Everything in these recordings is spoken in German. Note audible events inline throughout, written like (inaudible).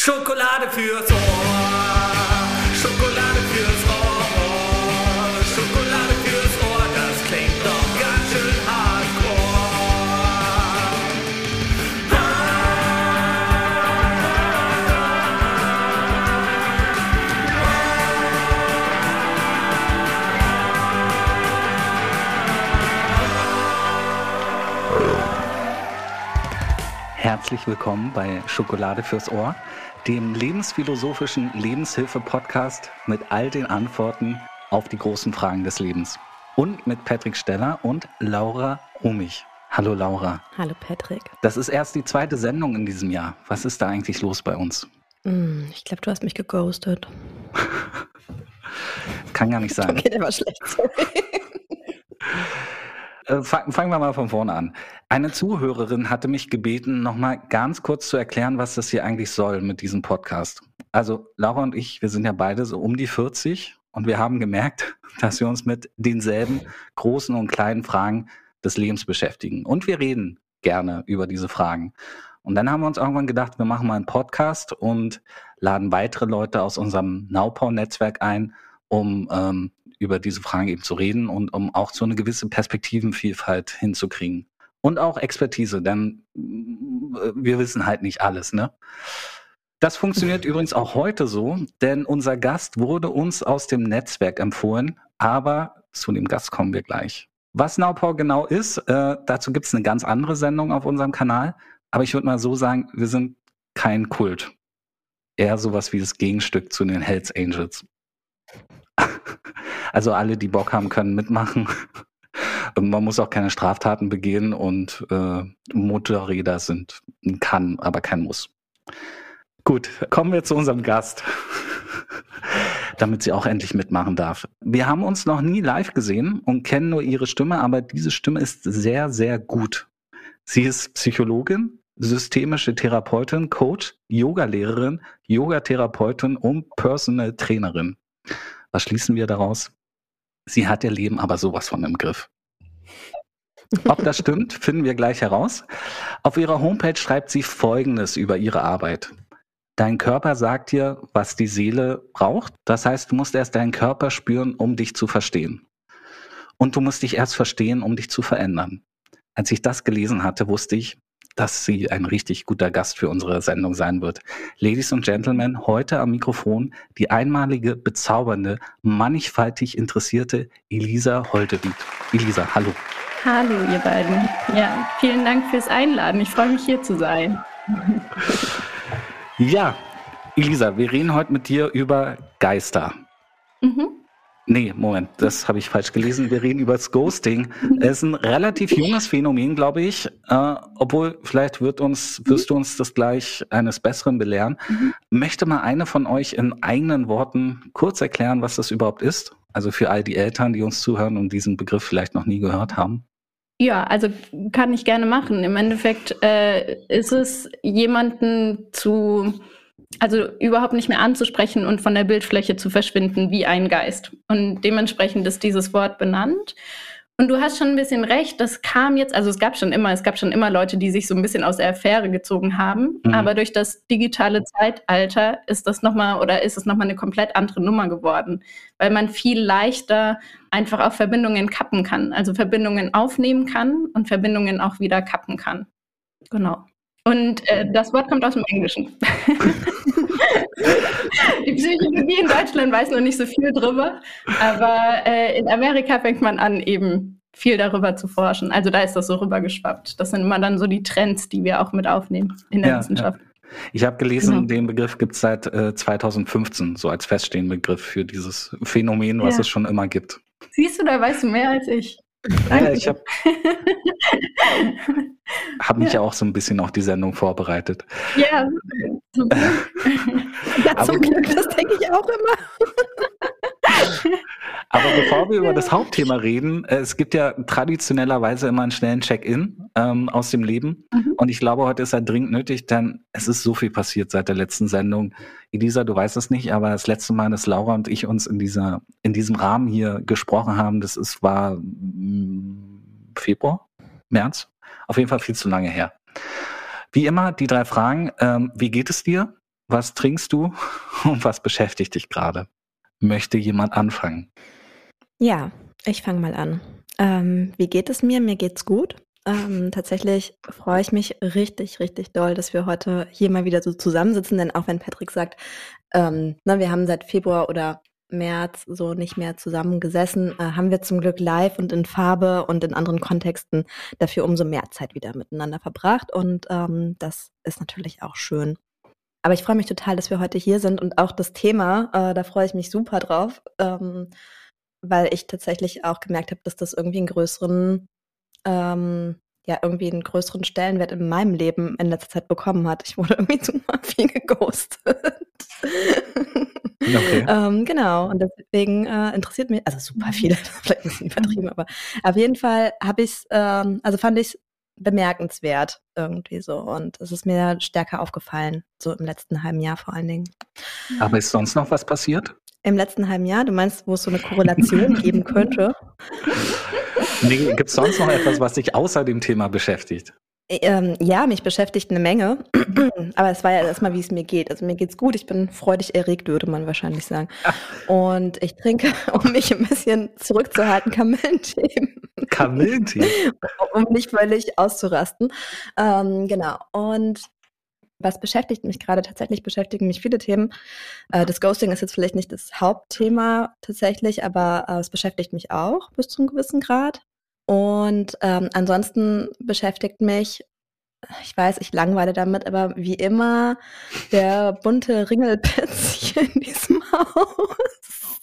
Schokolade fürs Ohr. Schokolade fürs Ohr. Schokolade fürs Ohr. Das klingt doch ganz schön hardcore. Herzlich willkommen bei Schokolade fürs Ohr, dem lebensphilosophischen Lebenshilfe-Podcast mit all den Antworten auf die großen Fragen des Lebens. Und mit Patrick Steller und Laura Rumich. Hallo Laura. Hallo Patrick. Das ist erst die zweite Sendung in diesem Jahr. Was ist da eigentlich los bei uns? Hm, ich glaube, du hast mich geghostet. Kann gar nicht sein. (laughs) Okay, der war schlecht, sorry. (laughs) Äh, fang- Fangen wir mal von vorne an. Eine Zuhörerin hatte mich gebeten, nochmal ganz kurz zu erklären, was das hier eigentlich soll mit diesem Podcast. Also Laura und ich, wir sind ja beide so um die 40 und wir haben gemerkt, (laughs) dass wir uns mit denselben großen und kleinen Fragen des Lebens beschäftigen. Und wir reden gerne über diese Fragen. Und dann haben wir uns irgendwann gedacht, wir machen mal einen Podcast und laden weitere Leute aus unserem Naupau-Netzwerk ein, um ähm, über diese Fragen eben zu reden und um auch so eine gewisse Perspektivenvielfalt hinzukriegen. Und auch Expertise, denn äh, wir wissen halt nicht alles, ne? Das funktioniert (laughs) übrigens auch heute so, denn unser Gast wurde uns aus dem Netzwerk empfohlen, aber zu dem Gast kommen wir gleich. Was Naupau genau ist, äh, dazu gibt es eine ganz andere Sendung auf unserem Kanal, aber ich würde mal so sagen, wir sind kein Kult. Eher sowas wie das Gegenstück zu den Hells Angels. (laughs) Also alle, die Bock haben, können mitmachen. Man muss auch keine Straftaten begehen und äh, Motorräder sind ein kann, aber kein muss. Gut, kommen wir zu unserem Gast, (laughs) damit sie auch endlich mitmachen darf. Wir haben uns noch nie live gesehen und kennen nur ihre Stimme, aber diese Stimme ist sehr, sehr gut. Sie ist Psychologin, systemische Therapeutin, Coach, Yogalehrerin, Yogatherapeutin und Personal Trainerin. Was schließen wir daraus? Sie hat ihr Leben aber sowas von im Griff. Ob das stimmt, finden wir gleich heraus. Auf ihrer Homepage schreibt sie Folgendes über ihre Arbeit. Dein Körper sagt dir, was die Seele braucht. Das heißt, du musst erst deinen Körper spüren, um dich zu verstehen. Und du musst dich erst verstehen, um dich zu verändern. Als ich das gelesen hatte, wusste ich, dass sie ein richtig guter Gast für unsere Sendung sein wird. Ladies und Gentlemen, heute am Mikrofon die einmalige, bezaubernde, mannigfaltig interessierte Elisa Holtewied. Elisa, hallo. Hallo, ihr beiden. Ja, vielen Dank fürs Einladen. Ich freue mich, hier zu sein. Ja, Elisa, wir reden heute mit dir über Geister. Mhm. Nee, Moment, das habe ich falsch gelesen. Wir reden über das Ghosting. Es ist ein relativ junges Phänomen, glaube ich. Äh, obwohl, vielleicht wird uns, wirst du uns das gleich eines Besseren belehren. Möchte mal eine von euch in eigenen Worten kurz erklären, was das überhaupt ist? Also für all die Eltern, die uns zuhören und diesen Begriff vielleicht noch nie gehört haben. Ja, also kann ich gerne machen. Im Endeffekt äh, ist es jemanden zu, also überhaupt nicht mehr anzusprechen und von der Bildfläche zu verschwinden wie ein Geist. Und dementsprechend ist dieses Wort benannt. Und du hast schon ein bisschen recht, das kam jetzt, also es gab schon immer, es gab schon immer Leute, die sich so ein bisschen aus der Affäre gezogen haben. Mhm. Aber durch das digitale Zeitalter ist das nochmal oder ist es nochmal eine komplett andere Nummer geworden, weil man viel leichter einfach auch Verbindungen kappen kann, also Verbindungen aufnehmen kann und Verbindungen auch wieder kappen kann. Genau. Und äh, das Wort kommt aus dem Englischen. (laughs) Die Psychologie in Deutschland weiß noch nicht so viel drüber, aber äh, in Amerika fängt man an, eben viel darüber zu forschen. Also da ist das so rübergeschwappt. Das sind immer dann so die Trends, die wir auch mit aufnehmen in der Ja, Wissenschaft. Ich habe gelesen, Genau. den Begriff gibt es seit äh, 2015, so als feststehenden Begriff für dieses Phänomen, was Ja. es schon immer gibt. Siehst du, da weißt du mehr als ich. Ja, ich habe hab mich ja. auch so ein bisschen auf die Sendung vorbereitet. Ja, super. (laughs) Ja, Aber- zum Glück, das denke ich auch immer. Aber bevor wir über das Hauptthema reden, äh, es gibt ja traditionellerweise immer einen schnellen Check-in ähm, aus dem Leben. Mhm. Und ich glaube, heute ist er dringend nötig, denn es ist so viel passiert seit der letzten Sendung. Elisa, du weißt es nicht, aber das letzte Mal, dass Laura und ich uns in dieser, in diesem Rahmen hier gesprochen haben, das ist, war mm, Februar, März. Auf jeden Fall viel zu lange her. Wie immer, die drei Fragen. Ähm, wie geht es dir? was trinkst du (laughs) und was beschäftigt dich gerade? Möchte jemand anfangen? Ja, ich fange mal an. Ähm, wie geht es mir? Mir geht's gut. Ähm, tatsächlich freue ich mich richtig, richtig doll, dass wir heute hier mal wieder so zusammensitzen, denn auch wenn Patrick sagt, ähm, ne, wir haben seit Februar oder März so nicht mehr zusammengesessen, äh, haben wir zum Glück live und in Farbe und in anderen Kontexten dafür umso mehr Zeit wieder miteinander verbracht und ähm, das ist natürlich auch schön. Aber ich freue mich total, dass wir heute hier sind und auch das Thema, äh, da freue ich mich super drauf, ähm, weil ich tatsächlich auch gemerkt habe, dass das irgendwie einen größeren ähm, ja irgendwie einen größeren Stellenwert in meinem Leben in letzter Zeit bekommen hat. Ich wurde (laughs) irgendwie zu viel geghostet. (laughs) Okay. ähm, genau, und deswegen äh, interessiert mich, also super viele, (laughs) vielleicht ein bisschen übertrieben, aber auf jeden Fall habe ich es, ähm, also fand ich es bemerkenswert irgendwie so und es ist mir stärker aufgefallen, so im letzten halben Jahr vor allen Dingen. Aber ist sonst noch was passiert? Im letzten halben Jahr, du meinst, wo es so eine Korrelation geben könnte? Nee, Gibt es sonst noch etwas, was dich außer dem Thema beschäftigt? Ähm, ja, mich beschäftigt eine Menge, (clears throat) aber es war ja erstmal, wie es mir geht. Also mir geht's gut, ich bin freudig erregt, würde man wahrscheinlich sagen. (laughs) Und ich trinke, (laughs) um mich ein bisschen zurückzuhalten, Kamillentee. (laughs) Kamillentee? um nicht völlig auszurasten. Ähm, genau. Und was beschäftigt mich gerade? Tatsächlich beschäftigen mich viele Themen. Äh, das Ghosting ist jetzt vielleicht nicht das Hauptthema tatsächlich, aber äh, es beschäftigt mich auch bis zu einem gewissen Grad. Und ähm, ansonsten beschäftigt mich, ich weiß, ich langweile damit, aber wie immer der bunte Ringelpitz (laughs) hier in diesem Haus.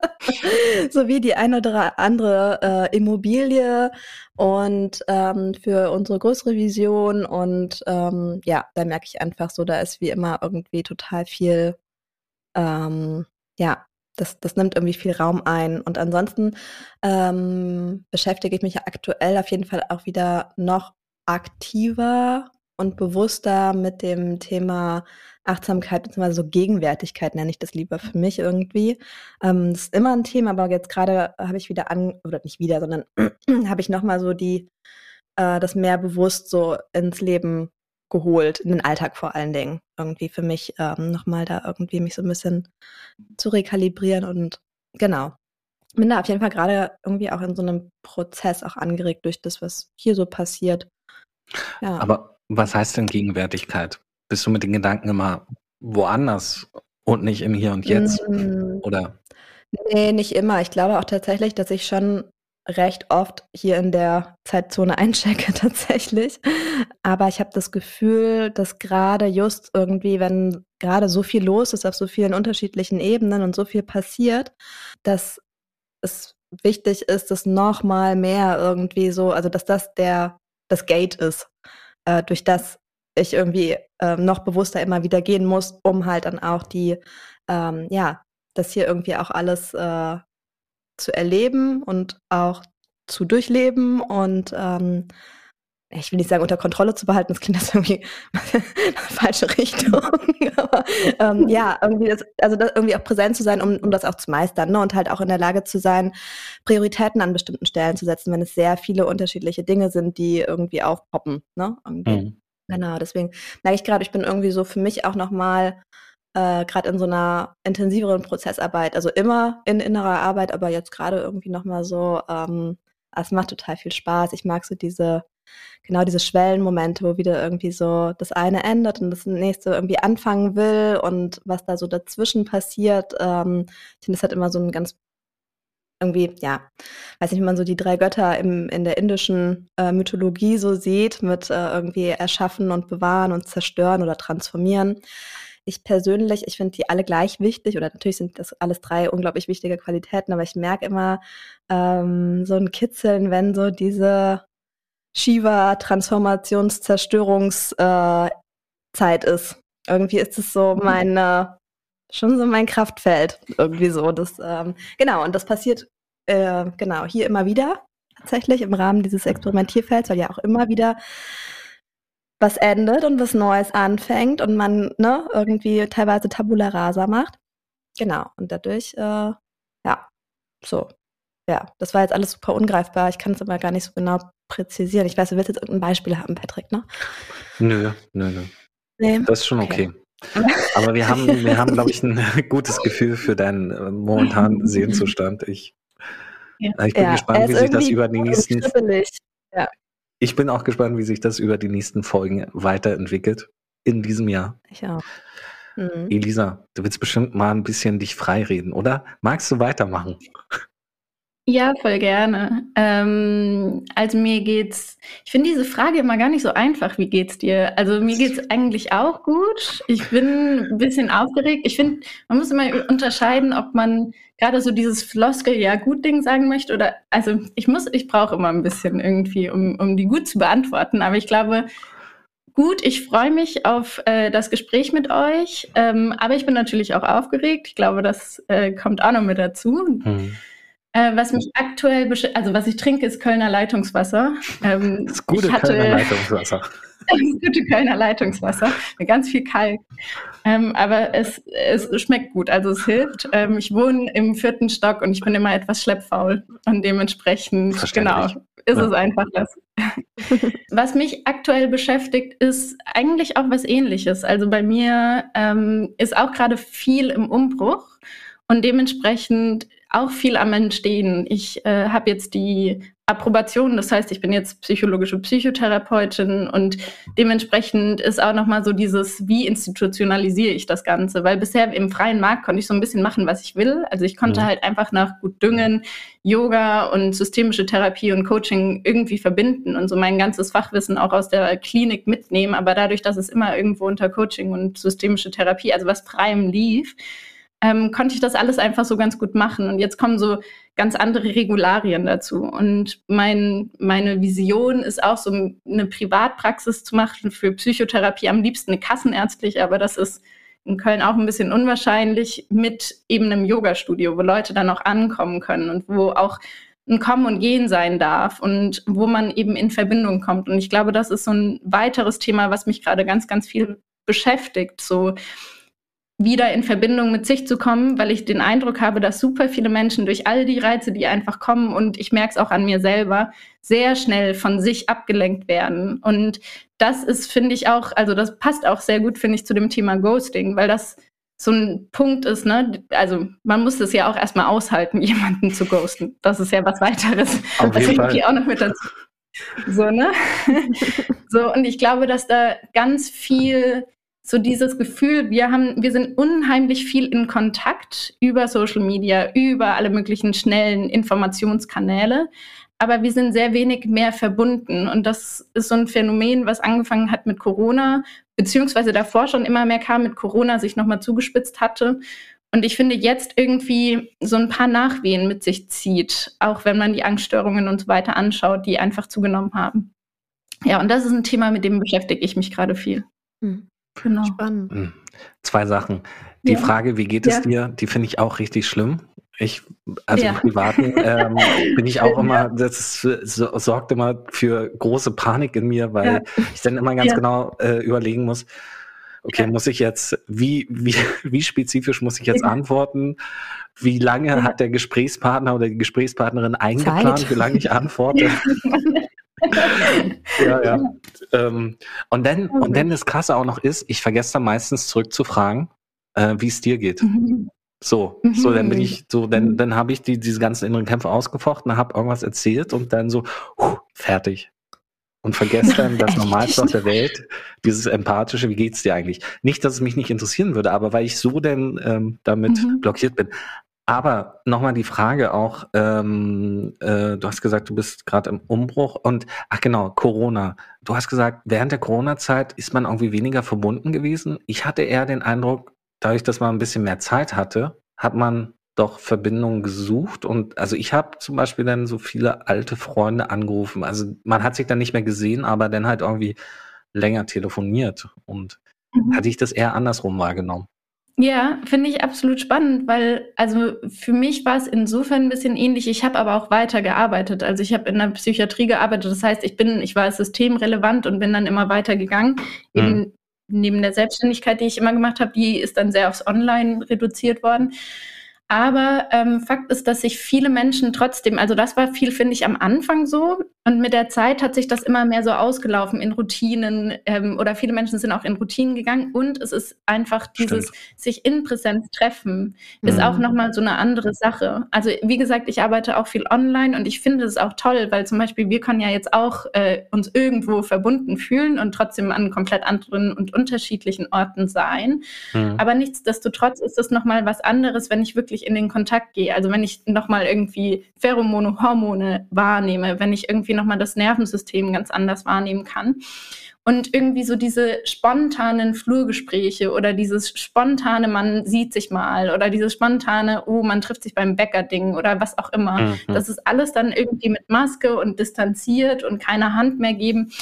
(laughs) sowie die eine oder andere äh, Immobilie und ähm, für unsere größere Vision. Und ähm, ja, da merke ich einfach so, da ist wie immer irgendwie total viel, ähm, ja, das, das nimmt irgendwie viel Raum ein. Und ansonsten ähm, beschäftige ich mich aktuell auf jeden Fall auch wieder noch aktiver und bewusster mit dem Thema Achtsamkeit bzw. so Gegenwärtigkeit nenne ich das lieber für mich irgendwie. Ähm, das ist immer ein Thema, aber jetzt gerade habe ich wieder an, oder nicht wieder, sondern (clears throat) habe ich nochmal so die, äh, das mehr bewusst so ins Leben geholt, in den Alltag vor allen Dingen. Irgendwie für mich ähm, nochmal da irgendwie mich so ein bisschen zu rekalibrieren und genau. Bin da auf jeden Fall gerade irgendwie auch in so einem Prozess auch angeregt durch das, was hier so passiert. Ja. Aber was heißt denn Gegenwärtigkeit? Bist du mit den Gedanken immer woanders und nicht im Hier und Jetzt? Mm, Oder? Nee, nicht immer. Ich glaube auch tatsächlich, dass ich schon recht oft hier in der Zeitzone (laughs) einchecke tatsächlich. Aber ich habe das Gefühl, dass gerade just irgendwie, wenn gerade so viel los ist auf so vielen unterschiedlichen Ebenen und so viel passiert, dass es wichtig ist, dass noch mal mehr irgendwie so, also dass das der das Gate ist, äh, durch das ich irgendwie äh, noch bewusster immer wieder gehen muss, um halt dann auch die, ähm, ja, das hier irgendwie auch alles äh, zu erleben und auch zu durchleben und ähm, ich will nicht sagen, unter Kontrolle zu behalten, das klingt das irgendwie (laughs) falsche Richtung. (laughs) Aber ähm, ja, irgendwie das, also das irgendwie auch präsent zu sein, um, um das auch zu meistern, ne? Und halt auch in der Lage zu sein, Prioritäten an bestimmten Stellen zu setzen, wenn es sehr viele unterschiedliche Dinge sind, die irgendwie aufpoppen, ne? Irgendwie. Mhm. Genau, deswegen merke ich gerade, ich bin irgendwie so für mich auch nochmal äh, gerade in so einer intensiveren Prozessarbeit, also immer in innerer Arbeit, aber jetzt gerade irgendwie nochmal so, ähm, es macht total viel Spaß. Ich mag so diese, genau diese Schwellenmomente, wo wieder irgendwie so das eine endet und das nächste irgendwie anfangen will und was da so dazwischen passiert. Ähm, ich finde, das hat immer so ein ganz irgendwie, ja, weiß nicht, wie man so die drei Götter im, in der indischen äh, Mythologie so sieht, mit äh, irgendwie erschaffen und bewahren und zerstören oder transformieren. Ich persönlich, ich finde die alle gleich wichtig oder natürlich sind das alles drei unglaublich wichtige Qualitäten, aber ich merke immer ähm, so ein Kitzeln, wenn so diese Shiva-Transformations-Zerstörungszeit äh, ist. Irgendwie ist es so meine, schon so mein Kraftfeld. Irgendwie so. Das, ähm, genau, und das passiert äh, genau hier immer wieder tatsächlich im Rahmen dieses Experimentierfelds, weil ja auch immer wieder was endet und was Neues anfängt und man ne, irgendwie teilweise Tabula rasa macht. Genau, und dadurch, äh, ja, so. Ja, das war jetzt alles super ungreifbar. Ich kann es aber gar nicht so genau präzisieren. Ich weiß, du willst jetzt irgendein Beispiel haben, Patrick, ne? Nö, nö, nö. Nee. Das ist schon okay. Aber wir haben, wir haben, glaube ich, ein (laughs) gutes Gefühl für deinen äh, momentanen (laughs) Seelenzustand. Ich, Ja. ich bin Ja, gespannt, wie sich das über die nächsten. schribbelig. Ich bin auch gespannt, wie sich das über die nächsten Folgen weiterentwickelt in diesem Jahr. Ich auch. Mhm. Elisa, du willst bestimmt mal ein bisschen dich freireden, oder? Magst du weitermachen? Ja, voll gerne. Ähm, also mir geht's, ich finde diese Frage immer gar nicht so einfach. Wie geht's dir? Also mir geht's eigentlich auch gut. Ich bin ein bisschen aufgeregt. Ich finde, man muss immer unterscheiden, ob man gerade so dieses Floskel ja gut Ding sagen möchte oder also ich muss, ich brauche immer ein bisschen irgendwie, um, um die gut zu beantworten. Aber ich glaube, gut, ich freue mich auf äh, das Gespräch mit euch. Ähm, aber ich bin natürlich auch aufgeregt. Ich glaube, das äh, kommt auch noch mit dazu. Hm. Äh, was mich aktuell, also was ich trinke, ist Kölner Leitungswasser. (laughs) Ähm, Das gute hatte Kölner (laughs) Leitungswasser. das gute Kölner Leitungswasser mit ganz viel Kalk. Ähm, aber es, es schmeckt gut, also es hilft. Ähm, ich wohne im vierten Stock und ich bin immer etwas schleppfaul und dementsprechend, genau, ist Ja. es einfach das. (laughs) was mich aktuell beschäftigt, ist eigentlich auch was ähnliches. Also bei mir ähm, ist auch gerade viel im Umbruch und dementsprechend auch viel am Entstehen. Ich äh, habe jetzt die Approbation, das heißt, ich bin jetzt psychologische Psychotherapeutin und dementsprechend ist auch nochmal so dieses, wie institutionalisiere ich das Ganze? Weil bisher im freien Markt konnte ich so ein bisschen machen, was ich will. Also ich konnte Mhm. halt einfach nach gut Düngen Yoga und systemische Therapie und Coaching irgendwie verbinden und so mein ganzes Fachwissen auch aus der Klinik mitnehmen. Aber dadurch, dass es immer irgendwo unter Coaching und systemische Therapie, also was freiem lief, ähm, konnte ich das alles einfach so ganz gut machen. Und jetzt kommen so ganz andere Regularien dazu. Und mein, meine Vision ist auch so eine Privatpraxis zu machen für Psychotherapie, am liebsten eine kassenärztliche, aber das ist in Köln auch ein bisschen unwahrscheinlich mit eben einem Yoga-Studio, wo Leute dann auch ankommen können und wo auch ein Kommen und Gehen sein darf und wo man eben in Verbindung kommt. Und ich glaube, das ist so ein weiteres Thema, was mich gerade ganz, ganz viel beschäftigt. So wieder in Verbindung mit sich zu kommen, weil ich den Eindruck habe, dass super viele Menschen durch all die Reize, die einfach kommen, und ich merke es auch an mir selber, sehr schnell von sich abgelenkt werden. Und das ist, finde ich auch, also das passt auch sehr gut, finde ich, zu dem Thema Ghosting, weil das so ein Punkt ist, ne? Also man muss es ja auch erstmal aushalten, (laughs) jemanden zu ghosten. Das ist ja was weiteres, Auf was jeden Fall. auch noch mit dazu. So, ne? (laughs) so, und ich glaube, dass da ganz viel so dieses Gefühl, wir haben, wir sind unheimlich viel in Kontakt über Social Media, über alle möglichen schnellen Informationskanäle, aber wir sind sehr wenig mehr verbunden. Und das ist so ein Phänomen, was angefangen hat mit Corona, beziehungsweise davor schon immer mehr kam, mit Corona sich nochmal zugespitzt hatte. Und ich finde jetzt irgendwie so ein paar Nachwehen mit sich zieht, auch wenn man die Angststörungen und so weiter anschaut, die einfach zugenommen haben. Ja, und das ist ein Thema, mit dem beschäftige ich mich gerade viel. Hm. Genau. Spannend. Hm. Zwei Sachen. Die Ja. Frage, wie geht es Ja. dir, die finde ich auch richtig schlimm. Ich, also Ja. im Privaten ähm, (laughs) bin ich auch immer, das ist, so, sorgt immer für große Panik in mir, weil Ja. ich dann immer ganz Ja. genau äh, überlegen muss, okay, Ja. muss ich jetzt, wie, wie, (laughs) wie spezifisch muss ich jetzt Ja. antworten? Wie lange Ja. hat der Gesprächspartner oder die Gesprächspartnerin eingeplant, Zeit. wie lange ich (laughs) antworte? Ja, ja. (laughs) Ähm, und dann, und dann das Krasse auch noch ist, ich vergesse dann meistens zurückzufragen, äh, wie es dir geht. Mhm. So, Mhm. so dann bin ich so, dann, dann habe ich die, diese ganzen inneren Kämpfe ausgefochten, habe irgendwas erzählt und dann so huh, fertig. Und vergesse dann das? (laughs) Normalste auf der Welt, dieses empathische, wie geht's dir eigentlich? Nicht, dass es mich nicht interessieren würde, aber weil ich so denn ähm, damit Mhm. blockiert bin. Aber nochmal die Frage auch, ähm, äh, du hast gesagt, du bist gerade im Umbruch und ach genau, Corona. Du hast gesagt, während der Corona-Zeit ist man irgendwie weniger verbunden gewesen. Ich hatte eher den Eindruck, dadurch, dass man ein bisschen mehr Zeit hatte, hat man doch Verbindungen gesucht und also ich habe zum Beispiel dann so viele alte Freunde angerufen. Also man hat sich dann nicht mehr gesehen, aber dann halt irgendwie länger telefoniert und Mhm. hatte ich das eher andersrum wahrgenommen. Ja, finde ich absolut spannend, weil also für mich war es insofern ein bisschen ähnlich. Ich habe aber auch weiter gearbeitet. Also ich habe in der Psychiatrie gearbeitet. Das heißt, ich bin, ich war systemrelevant und bin dann immer weiter gegangen. Mhm. Eben neben der Selbstständigkeit, die ich immer gemacht habe, die ist dann sehr aufs Online reduziert worden. Aber ähm, Fakt ist, dass sich viele Menschen trotzdem, also das war viel, finde ich, am Anfang so. Und mit der Zeit hat sich das immer mehr so ausgelaufen in Routinen ähm, oder viele Menschen sind auch in Routinen gegangen. Und es ist einfach dieses Stimmt. sich in Präsenz treffen, ist Mhm. auch nochmal so eine andere Sache. Also wie gesagt, ich arbeite auch viel online und ich finde es auch toll, weil zum Beispiel wir können ja jetzt auch äh, uns irgendwo verbunden fühlen und trotzdem an komplett anderen und unterschiedlichen Orten sein. Mhm. Aber nichtsdestotrotz ist es nochmal was anderes, wenn ich wirklich in den Kontakt gehe. Also wenn ich nochmal irgendwie Pheromone, Hormone wahrnehme, wenn ich irgendwie nochmal das Nervensystem ganz anders wahrnehmen kann. Und irgendwie so diese spontanen Flurgespräche oder dieses spontane, man sieht sich mal oder dieses spontane, oh, man trifft sich beim Bäcker-Ding oder was auch immer. Mhm. Das ist alles dann irgendwie mit Maske und distanziert und keine Hand mehr geben.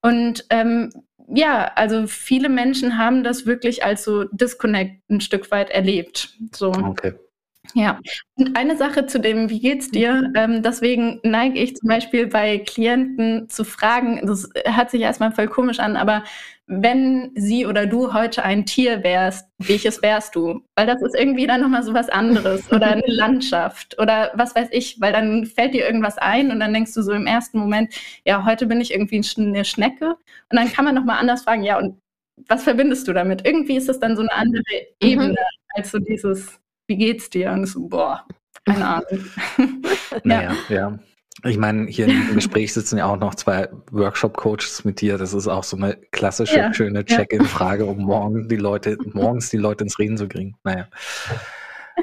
Und ähm, ja, also viele Menschen haben das wirklich als so Disconnect ein Stück weit erlebt. So. Okay. Ja, und eine Sache zu dem, wie geht's dir? Ähm, deswegen neige ich zum Beispiel bei Klienten zu fragen, das hört sich erstmal voll komisch an, aber wenn sie oder du heute ein Tier wärst, welches wärst du? Weil das ist irgendwie dann nochmal so was anderes oder eine (laughs) Landschaft oder was weiß ich, weil dann fällt dir irgendwas ein und dann denkst du so im ersten Moment, ja, heute bin ich irgendwie eine Schnecke und dann kann man nochmal anders fragen, ja, und was verbindest du damit? Irgendwie ist es dann so eine andere Ebene als so dieses, wie geht's dir? Und so, boah, keine (laughs) Ahnung. (laughs) Naja, ja. Ich meine, hier diesem Gespräch sitzen ja auch noch zwei Workshop-Coaches mit dir. Das ist auch so eine klassische, Ja, schöne ja. Check-in-Frage, um morgen die Leute, (laughs) morgens die Leute ins Reden zu kriegen. Naja.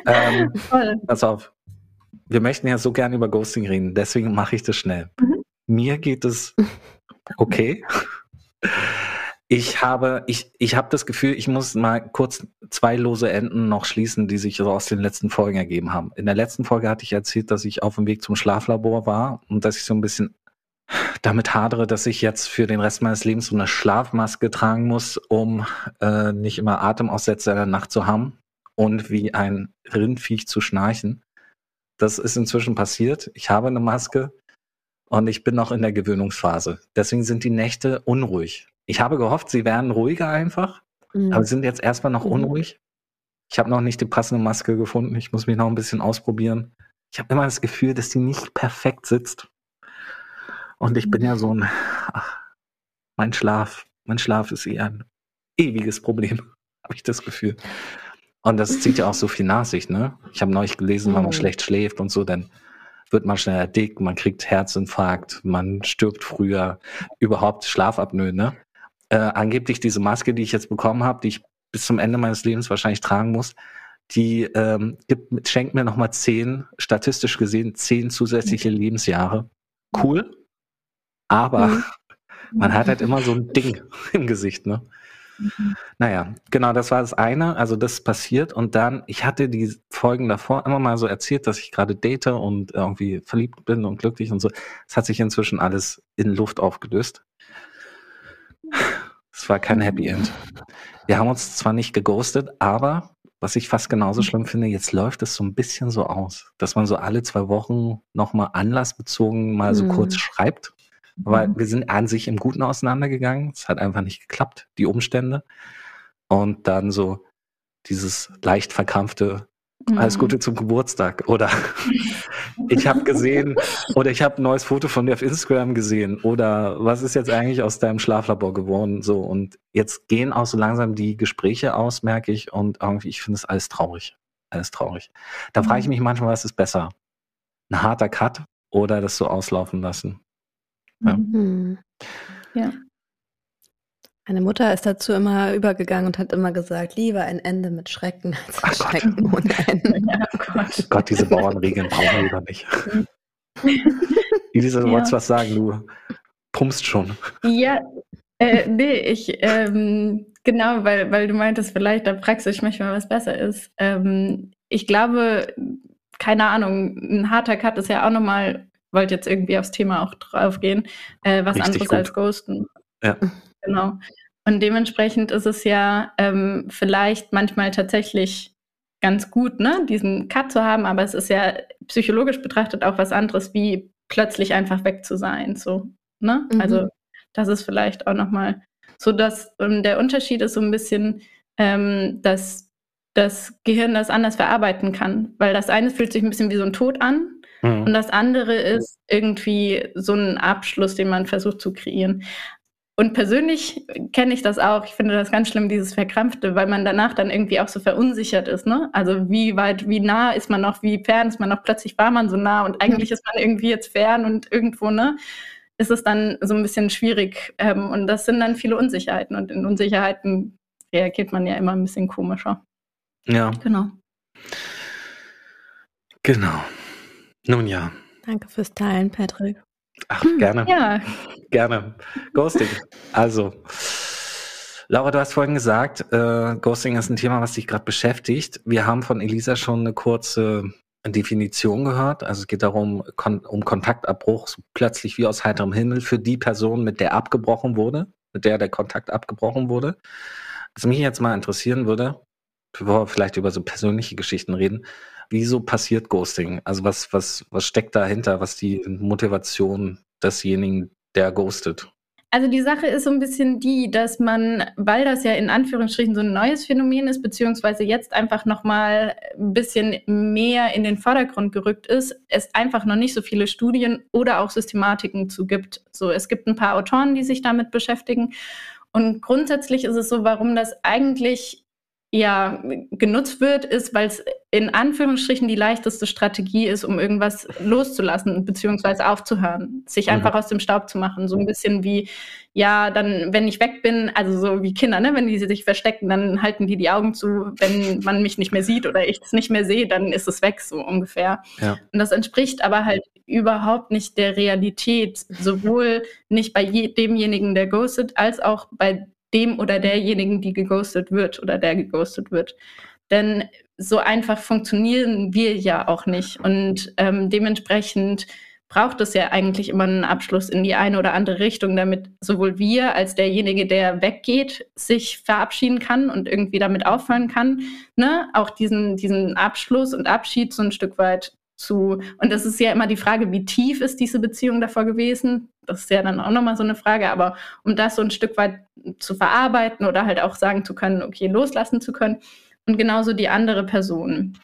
Ähm, Voll. pass auf. Wir möchten ja so gern über Ghosting reden, deswegen mache ich das schnell. Mhm. Mir geht es okay. Ich habe, ich, ich habe das Gefühl, ich muss mal kurz zwei lose Enden noch schließen, die sich so aus den letzten Folgen ergeben haben. In der letzten Folge hatte ich erzählt, dass ich auf dem Weg zum Schlaflabor war und dass ich so ein bisschen damit hadere, dass ich jetzt für den Rest meines Lebens so eine Schlafmaske tragen muss, um äh, nicht immer Atemaussätze in der Nacht zu haben und wie ein Rindviech zu schnarchen. Das ist inzwischen passiert. Ich habe eine Maske und ich bin noch in der Gewöhnungsphase. Deswegen sind die Nächte unruhig. Ich habe gehofft, sie wären ruhiger einfach, Mhm. aber sie sind jetzt erstmal noch Mhm. unruhig. Ich habe noch nicht die passende Maske gefunden. Ich muss mich noch ein bisschen ausprobieren. Ich habe immer das Gefühl, dass die nicht perfekt sitzt. Und ich bin ja so ein, ach, mein Schlaf, mein Schlaf ist eher ein ewiges Problem, (laughs) habe ich das Gefühl. Und das zieht ja auch so viel nach sich, ne? Ich habe neulich gelesen, wenn man Mhm. schlecht schläft und so, dann wird man schneller dick, man kriegt Herzinfarkt, man stirbt früher, überhaupt Schlafapnoe, ne? Äh, angeblich diese Maske, die ich jetzt bekommen habe, die ich bis zum Ende meines Lebens wahrscheinlich tragen muss, die ähm, gibt, schenkt mir nochmal zehn, statistisch gesehen, zehn zusätzliche Lebensjahre. Cool. Aber Mhm. (laughs) man hat halt immer so ein Ding (laughs) im Gesicht, ne? Naja, genau, das war das eine. Also das passiert und dann, ich hatte die Folgen davor immer mal so erzählt, dass ich gerade date und irgendwie verliebt bin und glücklich und so. Das hat sich inzwischen alles in Luft aufgelöst. Es war kein Happy End. Wir haben uns zwar nicht geghostet, aber was ich fast genauso schlimm finde, jetzt läuft es so ein bisschen so aus, dass man so alle zwei Wochen nochmal anlassbezogen mal so Mhm. kurz schreibt. Weil wir sind an sich im Guten auseinandergegangen. Es hat einfach nicht geklappt, die Umstände. Und dann so dieses leicht verkrampfte alles Mhm. Gute zum Geburtstag. Oder (laughs) ich habe gesehen, oder ich habe ein neues Foto von dir auf Instagram gesehen. Oder was ist jetzt eigentlich aus deinem Schlaflabor geworden? So, und jetzt gehen auch so langsam die Gespräche aus, merke ich. Und irgendwie, ich finde es alles traurig. Alles traurig. Da frage ich mich manchmal, was ist besser? Ein harter Cut oder das so auslaufen lassen? Ja. Mhm. Hm. Ja. Meine Mutter ist dazu immer übergegangen und hat immer gesagt, lieber ein Ende mit Schrecken als ein Ach Gott. Schrecken ohne Ende. (laughs) Ja, oh Gott. Gott, diese Bauernregeln brauchen wir lieber nicht. (laughs) Elisa, du Ja. wolltest was sagen, du pumpst schon. Ja, äh, nee, ich, ähm, genau, weil, weil du meintest, vielleicht, da dich manchmal, was besser ist. Ähm, ich glaube, keine Ahnung, ein harter Cut ist ja auch nochmal, wollte jetzt irgendwie aufs Thema auch draufgehen, äh, was Richtig anderes gut. als Ghosten. Ja. Genau. Und dementsprechend ist es ja ähm, vielleicht manchmal tatsächlich ganz gut, ne, diesen Cut zu haben, aber es ist ja psychologisch betrachtet auch was anderes, wie plötzlich einfach weg zu sein. So, ne? Mhm. Also das ist vielleicht auch nochmal so, dass ähm, der Unterschied ist so ein bisschen, ähm, dass das Gehirn das anders verarbeiten kann. Weil das eine fühlt sich ein bisschen wie so ein Tod an Mhm. und das andere ist irgendwie so ein Abschluss, den man versucht zu kreieren. Und persönlich kenne ich das auch. Ich finde das ganz schlimm, dieses Verkrampfte, weil man danach dann irgendwie auch so verunsichert ist. Ne? Also wie weit, wie nah ist man noch, wie fern ist man noch? Plötzlich war man so nah und eigentlich ist man irgendwie jetzt fern und irgendwo, ne? Ist es dann so ein bisschen schwierig. Ähm, und das sind dann viele Unsicherheiten. Und in Unsicherheiten reagiert man ja immer ein bisschen komischer. Ja, Genau. genau. Nun ja. Danke fürs Teilen, Patrick. Ach, gerne. Ja, Gerne. Ghosting. Also, Laura, du hast vorhin gesagt, äh, Ghosting ist ein Thema, was dich gerade beschäftigt. Wir haben von Elisa schon eine kurze Definition gehört. Also es geht darum, kon um Kontaktabbruch, so plötzlich wie aus heiterem Himmel für die Person, mit der abgebrochen wurde, mit der der Kontakt abgebrochen wurde. Was mich jetzt mal interessieren würde, bevor wir vielleicht über so persönliche Geschichten reden, wieso passiert Ghosting? Also was, was, was steckt dahinter? Was die Motivation desjenigen, der ghostet? Also die Sache ist so ein bisschen die, dass man, weil das ja in Anführungsstrichen so ein neues Phänomen ist, beziehungsweise jetzt einfach nochmal ein bisschen mehr in den Vordergrund gerückt ist, es einfach noch nicht so viele Studien oder auch Systematiken zu gibt. So, es gibt ein paar Autoren, die sich damit beschäftigen. Und grundsätzlich ist es so, warum das eigentlich ja genutzt wird, ist, weil es in Anführungsstrichen die leichteste Strategie ist, um irgendwas loszulassen beziehungsweise aufzuhören, sich Mhm. einfach aus dem Staub zu machen. So ein bisschen wie, ja, dann, wenn ich weg bin, also so wie Kinder, ne, wenn die sich verstecken, dann halten die die Augen zu. Wenn man mich nicht mehr sieht oder ich es nicht mehr sehe, dann ist es weg, so ungefähr. Ja. Und das entspricht aber halt überhaupt nicht der Realität, sowohl nicht bei je, demjenigen, der ghostet, als auch bei dem oder derjenigen, die geghostet wird oder der geghostet wird. Denn so einfach funktionieren wir ja auch nicht. Und ähm, dementsprechend braucht es ja eigentlich immer einen Abschluss in die eine oder andere Richtung, damit sowohl wir als derjenige, der weggeht, sich verabschieden kann und irgendwie damit aufhören kann, ne? auch diesen, diesen Abschluss und Abschied so ein Stück weit zu. Und das ist ja immer die Frage, wie tief ist diese Beziehung davor gewesen? Das ist ja dann auch nochmal so eine Frage. Aber um das so ein Stück weit zu verarbeiten oder halt auch sagen zu können, okay, loslassen zu können. Und genauso die andere Person.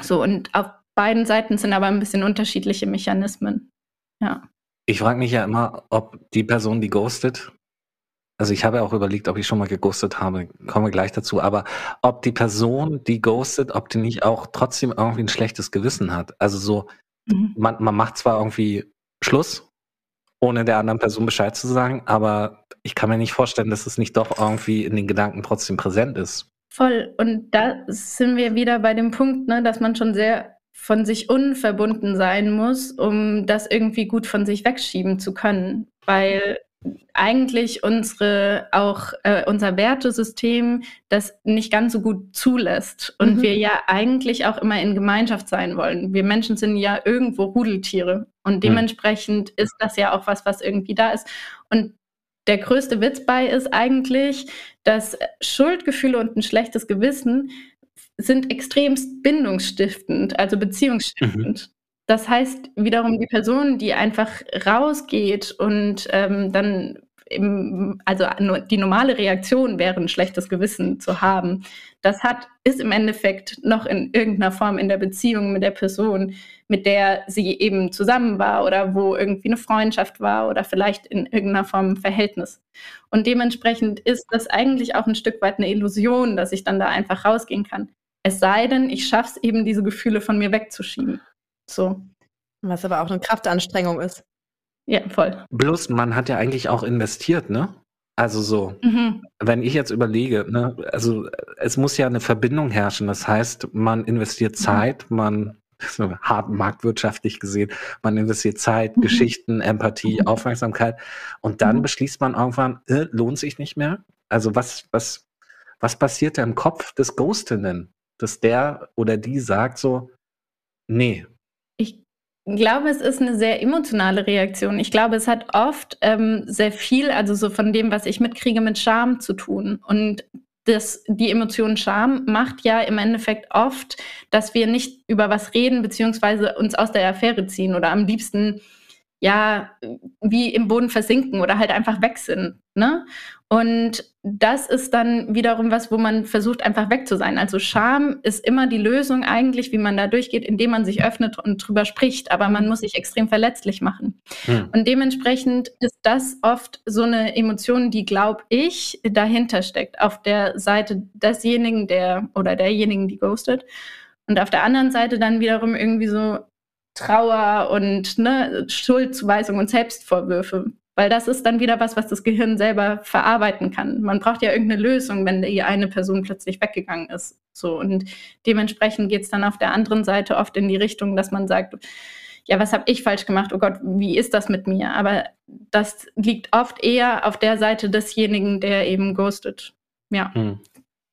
So, und auf beiden Seiten sind aber ein bisschen unterschiedliche Mechanismen. Ja. Ich frage mich ja immer, ob die Person, die ghostet, also ich habe ja auch überlegt, ob ich schon mal geghostet habe, kommen wir gleich dazu, aber ob die Person, die ghostet, ob die nicht auch trotzdem irgendwie ein schlechtes Gewissen hat. Also so, Mhm. man, man macht zwar irgendwie Schluss, ohne der anderen Person Bescheid zu sagen, aber ich kann mir nicht vorstellen, dass es nicht doch irgendwie in den Gedanken trotzdem präsent ist. Voll. Und da sind wir wieder bei dem Punkt, ne, dass man schon sehr von sich unverbunden sein muss, um das irgendwie gut von sich wegschieben zu können. Weil eigentlich unsere auch äh, unser Wertesystem das nicht ganz so gut zulässt und Mhm. wir ja eigentlich auch immer in Gemeinschaft sein wollen. Wir Menschen sind ja irgendwo Rudeltiere und dementsprechend ist das ja auch was, was irgendwie da ist. Und der größte Witz bei ist eigentlich, dass Schuldgefühle und ein schlechtes Gewissen sind extremst bindungsstiftend, also beziehungsstiftend. Das heißt wiederum die Person, die einfach rausgeht und ähm, dann im, also die normale Reaktion wäre ein schlechtes Gewissen zu haben. Das hat ist im Endeffekt noch in irgendeiner Form in der Beziehung mit der Person, mit der sie eben zusammen war oder wo irgendwie eine Freundschaft war oder vielleicht in irgendeiner Form ein Verhältnis. Und dementsprechend ist das eigentlich auch ein Stück weit eine Illusion, dass ich dann da einfach rausgehen kann. Es sei denn, ich schaffe es eben, diese Gefühle von mir wegzuschieben. So, Was aber auch eine Kraftanstrengung ist. ja, voll. Bloß man hat ja eigentlich auch investiert, ne? Also so, Mhm. wenn ich jetzt überlege, ne, also es muss ja eine Verbindung herrschen. Das heißt, man investiert Zeit, man so hart marktwirtschaftlich gesehen, man investiert Zeit, Mhm. Geschichten, Empathie, Aufmerksamkeit und dann Mhm. beschließt man irgendwann, äh, lohnt sich nicht mehr. Also was, was, was passiert da im Kopf des Ghostenden, dass der oder die sagt so, nee, Ich glaube, es ist eine sehr emotionale Reaktion. Ich glaube, es hat oft ähm, sehr viel, also so von dem, was ich mitkriege, mit Scham zu tun. Und das, die Emotion Scham macht ja im Endeffekt oft, dass wir nicht über was reden, beziehungsweise uns aus der Affäre ziehen oder am liebsten ja, wie im Boden versinken oder halt einfach weg sind. Ne? Und das ist dann wiederum was, wo man versucht, einfach weg zu sein. Also Scham ist immer die Lösung eigentlich, wie man da durchgeht, indem man sich öffnet und drüber spricht. Aber man muss sich extrem verletzlich machen. Hm. Und dementsprechend ist das oft so eine Emotion, die, glaube ich, dahinter steckt. Auf der Seite desjenigen, der oder derjenigen, die ghostet. Und auf der anderen Seite dann wiederum irgendwie so, Trauer und ne, Schuldzuweisung und Selbstvorwürfe. Weil das ist dann wieder was, was das Gehirn selber verarbeiten kann. Man braucht ja irgendeine Lösung, wenn die eine Person plötzlich weggegangen ist. So, und dementsprechend geht es dann auf der anderen Seite oft in die Richtung, dass man sagt, ja, was habe ich falsch gemacht? Oh Gott, wie ist das mit mir? Aber das liegt oft eher auf der Seite desjenigen, der eben ghostet. Ja. Hm.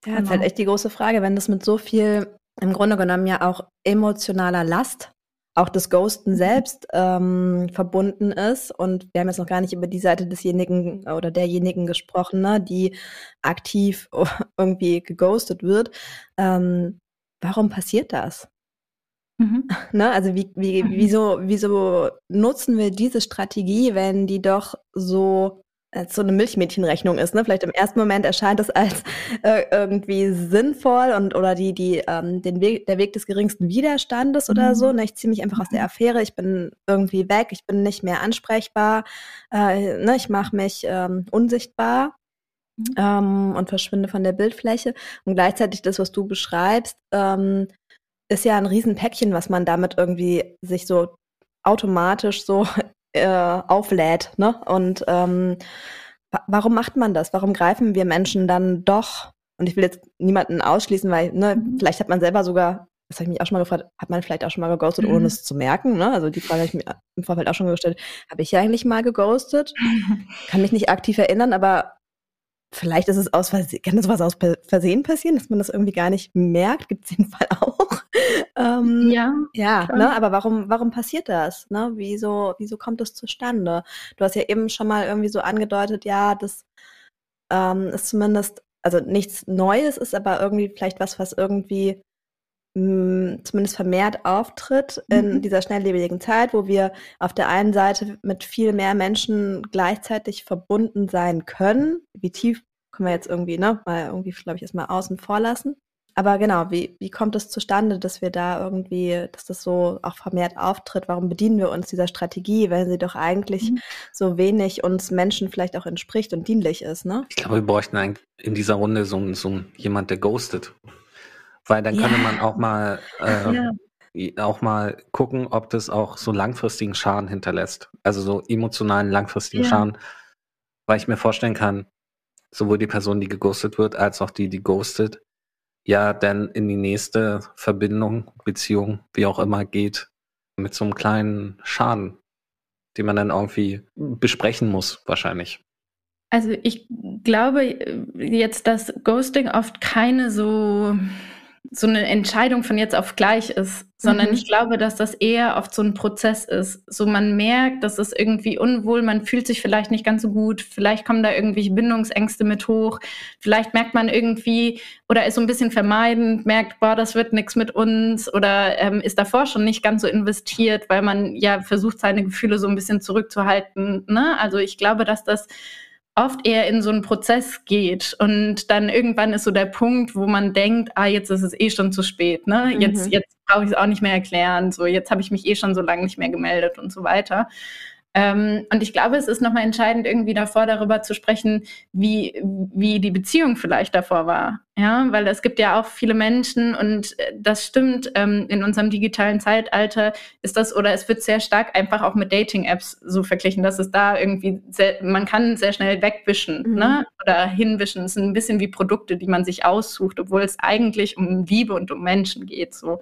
Ja, das ist halt genau. echt die große Frage, wenn das mit so viel im Grunde genommen ja auch emotionaler Last auch das Ghosten selbst ähm, verbunden ist. Und wir haben jetzt noch gar nicht über die Seite desjenigen oder derjenigen gesprochen, ne, die aktiv (laughs) irgendwie geghostet wird. Ähm, warum passiert das? Mhm. (laughs) Ne, also wie, wie, mhm. wieso, wieso nutzen wir diese Strategie, wenn die doch so so eine Milchmädchenrechnung ist. Ne? Vielleicht im ersten Moment erscheint es als (laughs) äh, irgendwie sinnvoll und oder die die ähm, den Weg der Weg des geringsten Widerstandes oder so. Mhm. Ne? Ich ziehe mich einfach aus der mhm. Affäre. Ich bin irgendwie weg. Ich bin nicht mehr ansprechbar. Äh, ne? Ich mache mich ähm, unsichtbar. Mhm. Ähm, und verschwinde von der Bildfläche. Und gleichzeitig das, was du beschreibst, ähm, ist ja ein Riesenpäckchen, was man damit irgendwie sich so automatisch so äh, auflädt. Ne? Und ähm, warum macht man das? Warum greifen wir Menschen dann doch? Und ich will jetzt niemanden ausschließen, weil ne, mhm. vielleicht hat man selber sogar, das habe ich mich auch schon mal gefragt, hat man vielleicht auch schon mal geghostet, mhm. ohne es zu merken? Ne? Also die Frage habe ich mir im Vorfeld auch schon gestellt. Habe ich ja eigentlich mal geghostet? (laughs) Kann mich nicht aktiv erinnern, aber Vielleicht ist es aus Versehen, kann sowas aus Versehen passieren, dass man das irgendwie gar nicht merkt? Gibt es den Fall (laughs) auch? ähm, ja. Ja, ne? aber warum, warum passiert das? Ne? Wieso, wieso kommt das zustande? Du hast ja eben schon mal irgendwie so angedeutet, ja, das ähm, ist zumindest, also nichts Neues ist, aber irgendwie vielleicht was, was irgendwie mh, zumindest vermehrt auftritt mhm. in dieser schnelllebigen Zeit, wo wir auf der einen Seite mit viel mehr Menschen gleichzeitig verbunden sein können. Wie tief können wir jetzt irgendwie, ne, mal irgendwie, glaube ich, erstmal außen vor lassen. Aber genau, wie, wie kommt es zustande, dass wir da irgendwie, dass das so auch vermehrt auftritt? Warum bedienen wir uns dieser Strategie, wenn sie doch eigentlich mhm. so wenig uns Menschen vielleicht auch entspricht und dienlich ist, ne? Ich glaube, wir bräuchten in dieser Runde so, so jemand, der ghostet. Weil dann ja. könnte man auch mal, äh, ja. auch mal gucken, ob das auch so langfristigen Schaden hinterlässt. Also so emotionalen langfristigen ja. Schaden. Weil ich mir vorstellen kann, sowohl die Person, die geghostet wird, als auch die, die ghostet, ja dann in die nächste Verbindung, Beziehung, wie auch immer geht, mit so einem kleinen Schaden, den man dann irgendwie besprechen muss, wahrscheinlich. Also ich glaube jetzt, dass Ghosting oft keine so so eine Entscheidung von jetzt auf gleich ist, sondern mhm. ich glaube, dass das eher oft so ein Prozess ist. So man merkt, dass es irgendwie unwohl, man fühlt sich vielleicht nicht ganz so gut, vielleicht kommen da irgendwelche Bindungsängste mit hoch, vielleicht merkt man irgendwie oder ist so ein bisschen vermeidend, merkt, boah, das wird nichts mit uns oder ähm, ist davor schon nicht ganz so investiert, weil man ja versucht, seine Gefühle so ein bisschen zurückzuhalten. Ne? Also ich glaube, dass das oft eher in so einen Prozess geht und dann irgendwann ist so der Punkt, wo man denkt, ah, jetzt ist es eh schon zu spät, ne? Jetzt, mhm. jetzt brauche ich es auch nicht mehr erklären, so jetzt habe ich mich eh schon so lange nicht mehr gemeldet und so weiter. Ähm, und ich glaube, es ist nochmal entscheidend, irgendwie davor darüber zu sprechen, wie, wie die Beziehung vielleicht davor war. Ja, weil es gibt ja auch viele Menschen und äh, das stimmt, ähm, in unserem digitalen Zeitalter ist das oder es wird sehr stark einfach auch mit Dating-Apps so verglichen, dass es da irgendwie, sehr, man kann sehr schnell wegwischen mhm. ne? oder hinwischen. Es sind ein bisschen wie Produkte, die man sich aussucht, obwohl es eigentlich um Liebe und um Menschen geht. So.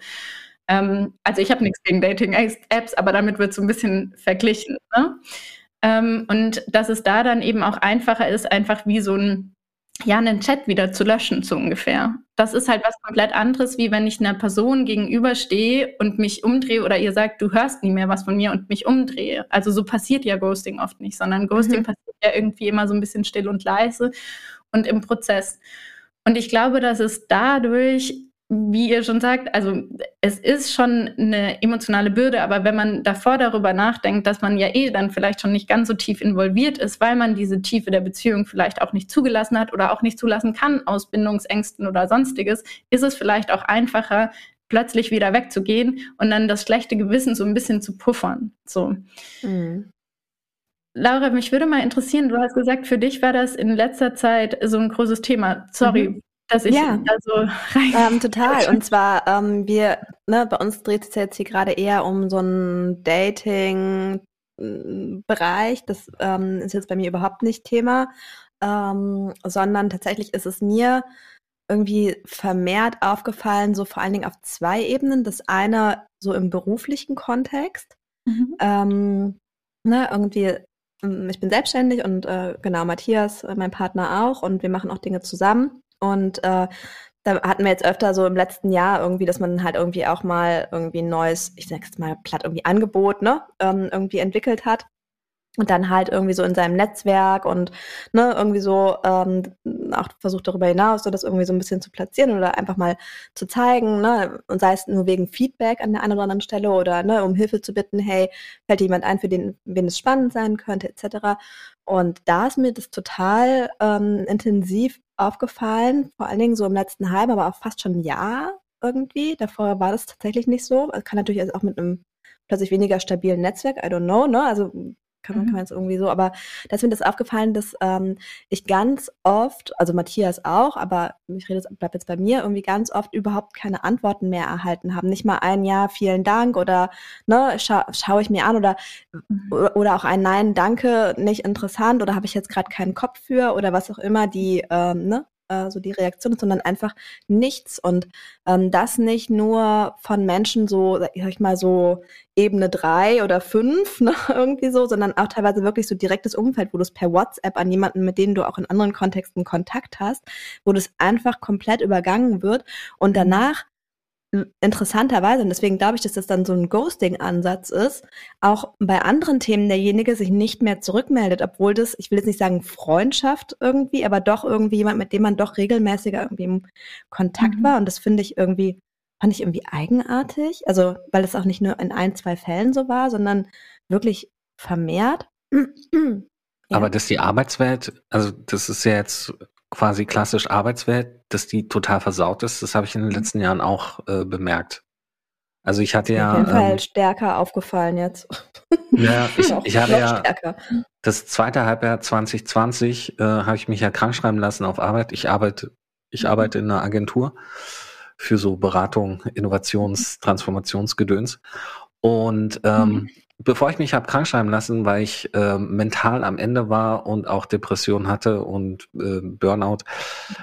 Ähm, also ich habe nichts gegen Dating-Apps, aber damit wird so ein bisschen verglichen. Ne? Ähm, und dass es da dann eben auch einfacher ist, einfach wie so ein ja, einen Chat wieder zu löschen, so ungefähr. Das ist halt was komplett anderes, wie wenn ich einer Person gegenüberstehe und mich umdrehe oder ihr sagt, du hörst nie mehr was von mir und mich umdrehe. Also so passiert ja Ghosting oft nicht, sondern Ghosting mhm. passiert ja irgendwie immer so ein bisschen still und leise und im Prozess. Und ich glaube, dass es dadurch wie ihr schon sagt, also es ist schon eine emotionale Bürde, aber wenn man davor darüber nachdenkt, dass man ja eh dann vielleicht schon nicht ganz so tief involviert ist, weil man diese Tiefe der Beziehung vielleicht auch nicht zugelassen hat oder auch nicht zulassen kann aus Bindungsängsten oder sonstiges, ist es vielleicht auch einfacher, plötzlich wieder wegzugehen und dann das schlechte Gewissen so ein bisschen zu puffern. So. Mhm. Laura, mich würde mal interessieren, du hast gesagt, für dich war das in letzter Zeit so ein großes Thema. Sorry, mhm dass ich ja. da so (laughs) rein. Ähm, total. Und zwar, ähm, wir, ne, bei uns dreht es jetzt hier gerade eher um so einen Dating-Bereich. Das ähm, ist jetzt bei mir überhaupt nicht Thema, ähm, sondern tatsächlich ist es mir irgendwie vermehrt aufgefallen, so vor allen Dingen auf zwei Ebenen. Das eine so im beruflichen Kontext. Mhm. Ähm, ne, irgendwie ähm, ich bin selbstständig und äh, genau Matthias, äh, mein Partner auch und wir machen auch Dinge zusammen. Und äh, da hatten wir jetzt öfter so im letzten Jahr irgendwie, dass man halt irgendwie auch mal irgendwie ein neues, ich sag's mal platt, irgendwie Angebot, ne, ähm, irgendwie entwickelt hat und dann halt irgendwie so in seinem Netzwerk und ne, irgendwie so ähm, auch versucht darüber hinaus, so das irgendwie so ein bisschen zu platzieren oder einfach mal zu zeigen, ne, und sei es nur wegen Feedback an der einen oder anderen Stelle oder ne, um Hilfe zu bitten, hey, fällt dir jemand ein, für den, wen es spannend sein könnte, etc. Und da ist mir das total ähm, intensiv aufgefallen, vor allen Dingen so im letzten halben, aber auch fast schon ein Jahr irgendwie. Davor war das tatsächlich nicht so. Kann natürlich auch mit einem plötzlich weniger stabilen Netzwerk, I don't know, ne? Also kann man, mhm. kann man jetzt irgendwie so, aber da ist mir das aufgefallen, dass ähm, ich ganz oft, also Matthias auch, aber ich rede jetzt, bleib jetzt bei mir, irgendwie ganz oft überhaupt keine Antworten mehr erhalten haben. Nicht mal ein Ja, vielen Dank oder ne, scha schaue ich mir an oder, mhm. oder auch ein Nein, danke, nicht interessant oder habe ich jetzt gerade keinen Kopf für oder was auch immer die, ähm, ne, äh, so die Reaktion sondern einfach nichts. Und ähm, das nicht nur von Menschen so, sag ich mal, so Ebene drei oder fünf, (laughs) ne, irgendwie so, sondern auch teilweise wirklich so direktes Umfeld, wo du es per WhatsApp an jemanden, mit denen du auch in anderen Kontexten Kontakt hast, wo das einfach komplett übergangen wird und danach interessanterweise, und deswegen glaube ich, dass das dann so ein Ghosting-Ansatz ist, auch bei anderen Themen derjenige sich nicht mehr zurückmeldet, obwohl das, ich will jetzt nicht sagen Freundschaft irgendwie, aber doch irgendwie jemand, mit dem man doch regelmäßiger irgendwie im Kontakt mhm. war. Und das finde ich irgendwie, fand ich irgendwie eigenartig. Also, weil es auch nicht nur in ein, zwei Fällen so war, sondern wirklich vermehrt. (clears throat) ja. Aber dass die Arbeitswelt, also das ist ja jetzt quasi klassisch Arbeitswelt, dass die total versaut ist. Das habe ich in den mhm. letzten Jahren auch äh, bemerkt. Also ich hatte ja. Auf jeden Fall ähm, stärker aufgefallen jetzt. (laughs) Ja, (laughs) ich, ich hatte ja stärker. das zweite Halbjahr 2020 äh, habe ich mich ja krank schreiben lassen auf Arbeit. Ich arbeite, ich mhm. arbeite in einer Agentur für so Beratung, Innovations-, Transformationsgedöns. Und ähm, mhm bevor ich mich habe krank schreiben lassen, weil ich äh, mental am Ende war und auch Depression hatte und äh, Burnout,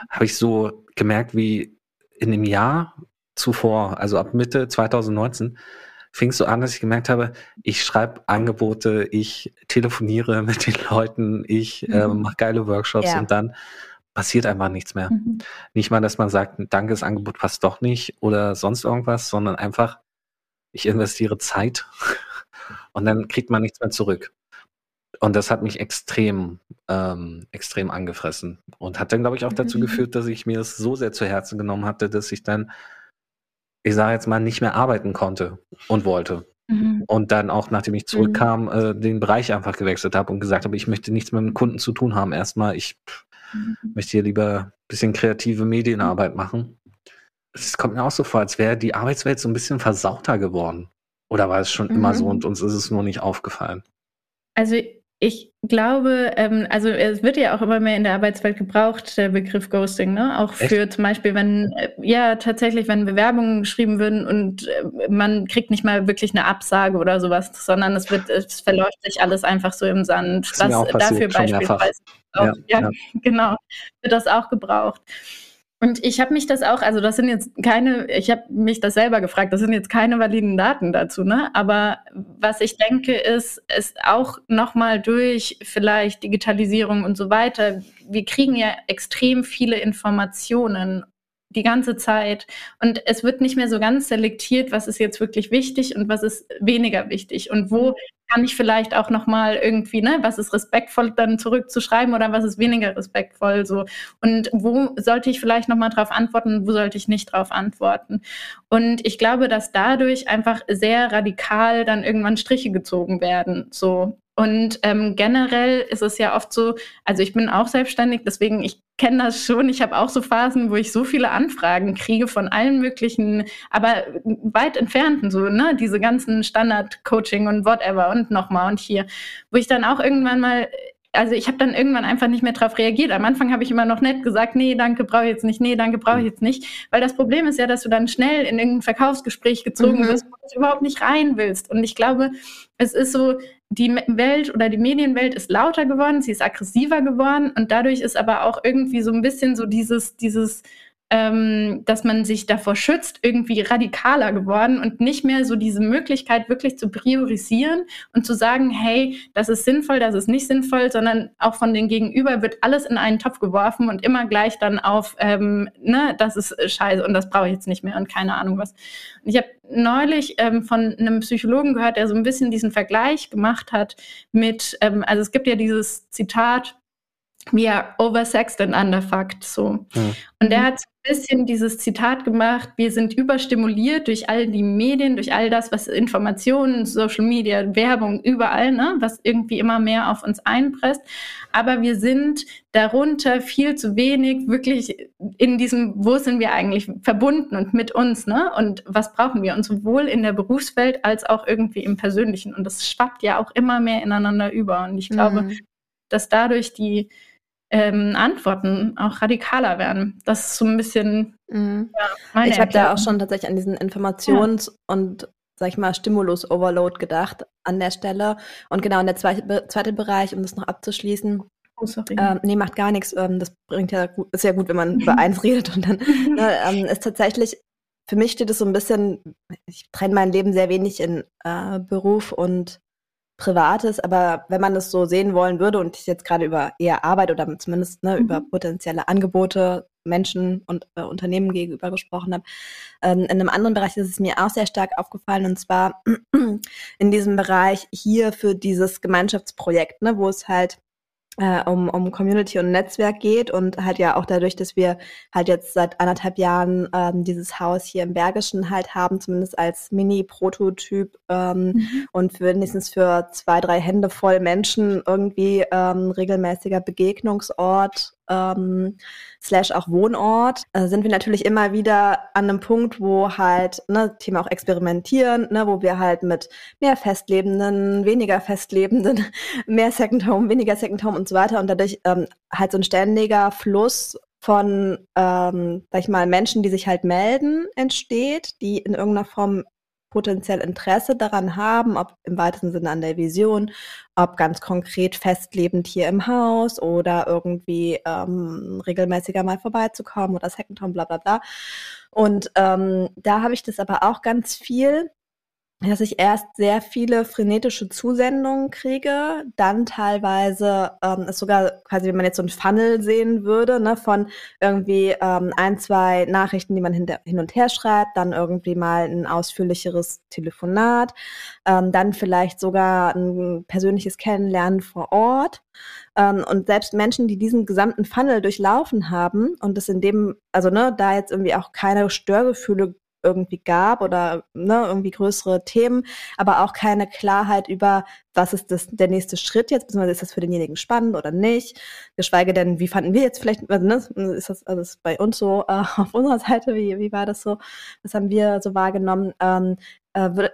habe ich so gemerkt, wie in dem Jahr zuvor, also ab Mitte 2019, fing es so an, dass ich gemerkt habe, ich schreibe Angebote, ich telefoniere (laughs) mit den Leuten, ich äh, mhm. mache geile Workshops ja. und dann passiert einfach nichts mehr. Mhm. Nicht mal, dass man sagt, danke, das Angebot passt doch nicht oder sonst irgendwas, sondern einfach, ich investiere Zeit (laughs) und dann kriegt man nichts mehr zurück. Und das hat mich extrem, ähm, extrem angefressen und hat dann, glaube ich, auch dazu mhm. geführt, dass ich mir es so sehr zu Herzen genommen hatte, dass ich dann, ich sage jetzt mal, nicht mehr arbeiten konnte und wollte. Mhm. Und dann auch, nachdem ich zurückkam, mhm. äh, den Bereich einfach gewechselt habe und gesagt habe, ich möchte nichts mit dem Kunden zu tun haben. Erstmal, ich mhm. möchte hier lieber ein bisschen kreative Medienarbeit machen. Es kommt mir auch so vor, als wäre die Arbeitswelt so ein bisschen versauter geworden. Oder war es schon mhm. immer so mhm. und uns ist es nur nicht aufgefallen? Also ich glaube, ähm, also es wird ja auch immer mehr in der Arbeitswelt gebraucht, der Begriff Ghosting, ne? Auch Echt? für zum Beispiel, wenn, äh, ja, tatsächlich, wenn Bewerbungen geschrieben würden und äh, man kriegt nicht mal wirklich eine Absage oder sowas, sondern es wird, es verläuft sich alles einfach so im Sand. Das, das dafür beispielsweise. Auch, ja, ja, ja, (laughs) genau, wird das auch gebraucht. Und ich habe mich das auch, also das sind jetzt keine, ich habe mich das selber gefragt, das sind jetzt keine validen Daten dazu, ne? Aber was ich denke, ist, ist auch nochmal durch vielleicht Digitalisierung und so weiter, wir kriegen ja extrem viele Informationen die ganze Zeit. Und es wird nicht mehr so ganz selektiert, was ist jetzt wirklich wichtig und was ist weniger wichtig und wo kann ich vielleicht auch nochmal irgendwie, ne, was ist respektvoll dann zurückzuschreiben oder was ist weniger respektvoll so und wo sollte ich vielleicht nochmal drauf antworten, wo sollte ich nicht drauf antworten. Und ich glaube, dass dadurch einfach sehr radikal dann irgendwann Striche gezogen werden, so und ähm, generell ist es ja oft so, also ich bin auch selbstständig, deswegen ich kenne das schon. Ich habe auch so Phasen, wo ich so viele Anfragen kriege von allen möglichen, aber weit entfernten, so, ne, diese ganzen Standard-Coaching und whatever und nochmal und hier, wo ich dann auch irgendwann mal also ich habe dann irgendwann einfach nicht mehr darauf reagiert. Am Anfang habe ich immer noch nett gesagt, nee, danke, brauche ich jetzt nicht, nee, danke, brauche ich jetzt nicht. Weil das Problem ist ja, dass du dann schnell in irgendein Verkaufsgespräch gezogen mhm. wirst, wo du überhaupt nicht rein willst. Und ich glaube, es ist so, die Welt oder die Medienwelt ist lauter geworden, sie ist aggressiver geworden und dadurch ist aber auch irgendwie so ein bisschen so dieses, dieses, ähm, dass man sich davor schützt, irgendwie radikaler geworden und nicht mehr so diese Möglichkeit wirklich zu priorisieren und zu sagen, hey, das ist sinnvoll, das ist nicht sinnvoll, sondern auch von den Gegenüber wird alles in einen Topf geworfen und immer gleich dann auf, ähm, ne, das ist scheiße und das brauche ich jetzt nicht mehr und keine Ahnung was. Und ich habe neulich ähm, von einem Psychologen gehört, der so ein bisschen diesen Vergleich gemacht hat mit, ähm, also es gibt ja dieses Zitat, we are oversexed and underfucked, so. Mhm. Und der hat bisschen dieses Zitat gemacht, wir sind überstimuliert durch all die Medien, durch all das, was Informationen, Social Media, Werbung, überall, ne, was irgendwie immer mehr auf uns einpresst. Aber wir sind darunter viel zu wenig wirklich in diesem, wo sind wir eigentlich verbunden und mit uns, ne? Und was brauchen wir? Und sowohl in der Berufswelt als auch irgendwie im Persönlichen. Und das schwappt ja auch immer mehr ineinander über. Und ich glaube, mhm. dass dadurch die ähm, Antworten auch radikaler werden. Das ist so ein bisschen mhm. ja, Ich habe da auch schon tatsächlich an diesen Informations- ja. und sag ich mal, Stimulus-Overload gedacht an der Stelle. Und genau, in der zweite, zweite Bereich, um das noch abzuschließen, Oh, sorry. Ähm, nee, macht gar nichts. Ähm, das bringt ja gut, ist ja gut, wenn man über (laughs) eins redet und dann (laughs) ne, ähm, ist tatsächlich, für mich steht es so ein bisschen, ich trenne mein Leben sehr wenig in äh, Beruf und Privates, aber wenn man es so sehen wollen würde und ich jetzt gerade über eher Arbeit oder zumindest ne, mhm. über potenzielle Angebote Menschen und äh, Unternehmen gegenüber gesprochen habe, ähm, in einem anderen Bereich ist es mir auch sehr stark aufgefallen und zwar (clears throat) in diesem Bereich hier für dieses Gemeinschaftsprojekt, ne, wo es halt äh, um, um Community und Netzwerk geht und halt ja auch dadurch, dass wir halt jetzt seit anderthalb Jahren ähm, dieses Haus hier im Bergischen halt haben, zumindest als Mini-Prototyp ähm, mhm. und für wenigstens für zwei, drei Hände voll Menschen irgendwie ähm, regelmäßiger Begegnungsort ähm, slash auch Wohnort, äh, sind wir natürlich immer wieder an einem Punkt, wo halt, ne, Thema auch experimentieren, ne, wo wir halt mit mehr Festlebenden, weniger Festlebenden, (laughs) mehr Second Home, weniger Second Home und so weiter und dadurch ähm, halt so ein ständiger Fluss von, ähm, sag ich mal, Menschen, die sich halt melden, entsteht, die in irgendeiner Form potenziell Interesse daran haben, ob im weitesten Sinne an der Vision, ob ganz konkret festlebend hier im Haus oder irgendwie ähm, regelmäßiger mal vorbeizukommen oder Second Home, bla bla bla. Und ähm, da habe ich das aber auch ganz viel dass ich erst sehr viele frenetische Zusendungen kriege, dann teilweise ähm, ist sogar quasi, wenn man jetzt so ein Funnel sehen würde, ne, von irgendwie ähm, ein, zwei Nachrichten, die man hinter, hin und her schreibt, dann irgendwie mal ein ausführlicheres Telefonat, ähm, dann vielleicht sogar ein persönliches Kennenlernen vor Ort. Ähm, und selbst Menschen, die diesen gesamten Funnel durchlaufen haben und das in dem, also ne, da jetzt irgendwie auch keine Störgefühle irgendwie gab oder ne, irgendwie größere Themen, aber auch keine Klarheit über, was ist das, der nächste Schritt jetzt, beziehungsweise ist das für denjenigen spannend oder nicht, geschweige denn, wie fanden wir jetzt vielleicht, also, ne, ist das also ist bei uns so äh, (laughs) auf unserer Seite, wie, wie war das so, was haben wir so wahrgenommen, ähm, äh,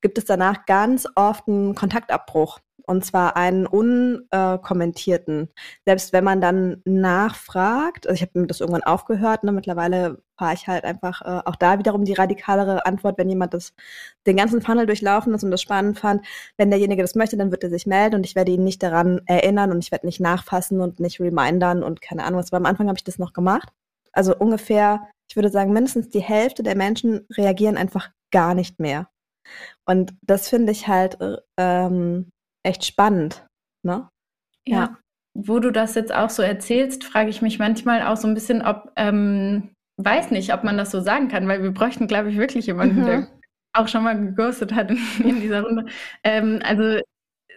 gibt es danach ganz oft einen Kontaktabbruch und zwar einen unkommentierten. Selbst wenn man dann nachfragt, also ich habe mir das irgendwann aufgehört, ne, mittlerweile fahre ich halt einfach äh, auch da wiederum die radikalere Antwort, wenn jemand das den ganzen Funnel durchlaufen ist und das spannend fand, wenn derjenige das möchte, dann wird er sich melden und ich werde ihn nicht daran erinnern und ich werde nicht nachfassen und nicht remindern und keine Ahnung was. Aber am Anfang habe ich das noch gemacht. Also ungefähr, ich würde sagen, mindestens die Hälfte der Menschen reagieren einfach gar nicht mehr. Und das finde ich halt äh, ähm, echt spannend. Ne? Ja. ja. Wo du das jetzt auch so erzählst, frage ich mich manchmal auch so ein bisschen, ob, ähm, weiß nicht, ob man das so sagen kann, weil wir bräuchten, glaube ich, wirklich jemanden, mhm. der auch schon mal geghostet hat in, in dieser Runde. Ähm, also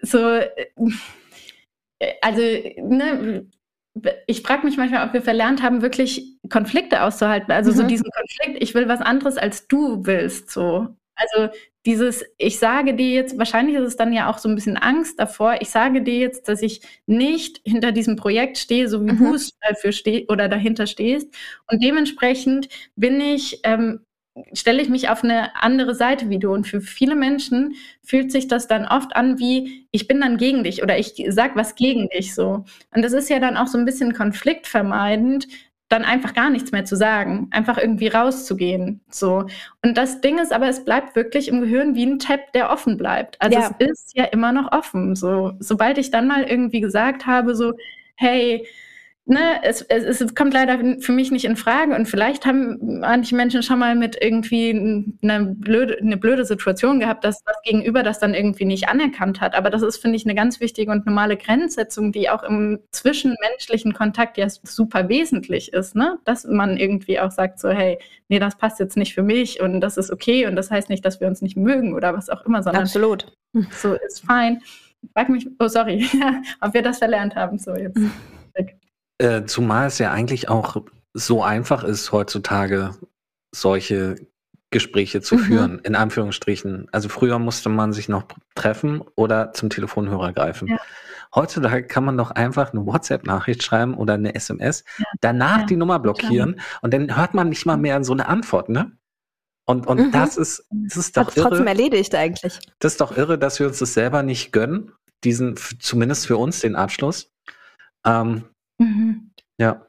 so, äh, also ne, ich frage mich manchmal, ob wir verlernt haben, wirklich Konflikte auszuhalten. Also mhm. so diesen Konflikt, ich will was anderes, als du willst. So. Also dieses, ich sage dir jetzt, wahrscheinlich ist es dann ja auch so ein bisschen Angst davor, ich sage dir jetzt, dass ich nicht hinter diesem Projekt stehe, so wie mhm. du es dafür stehst oder dahinter stehst. Und dementsprechend bin ich ähm, stelle ich mich auf eine andere Seite wie du. Und für viele Menschen fühlt sich das dann oft an wie, ich bin dann gegen dich oder ich sag was gegen dich so. Und das ist ja dann auch so ein bisschen konfliktvermeidend, dann einfach gar nichts mehr zu sagen, einfach irgendwie rauszugehen. So. Und das Ding ist aber, es bleibt wirklich im Gehirn wie ein Tab, der offen bleibt. Also ja. es ist ja immer noch offen. So, sobald ich dann mal irgendwie gesagt habe, so, hey, ne, es, es, es, kommt leider für mich nicht in Frage. Und vielleicht haben manche Menschen schon mal mit irgendwie eine blöde, eine blöde Situation gehabt, dass das Gegenüber das dann irgendwie nicht anerkannt hat. Aber das ist, finde ich, eine ganz wichtige und normale Grenzsetzung, die auch im zwischenmenschlichen Kontakt ja super wesentlich ist, ne? Dass man irgendwie auch sagt, so, hey, nee, das passt jetzt nicht für mich und das ist okay und das heißt nicht, dass wir uns nicht mögen oder was auch immer, sondern Absolut. so ist fein. Ich frag mich, oh sorry, (laughs) ob wir das verlernt haben, so jetzt. (laughs) Äh, zumal es ja eigentlich auch so einfach ist, heutzutage solche Gespräche zu mhm. führen, in Anführungsstrichen. Also früher musste man sich noch treffen oder zum Telefonhörer greifen. Ja. Heutzutage kann man doch einfach eine WhatsApp-Nachricht schreiben oder eine SMS, ja. danach ja. die Nummer blockieren klar. und dann hört man nicht mal mehr so eine Antwort, ne? Und, und mhm. das ist, das ist doch Hat's irre. trotzdem erledigt eigentlich. Das ist doch irre, dass wir uns das selber nicht gönnen, diesen, zumindest für uns den Abschluss. Ähm, Mhm. Ja.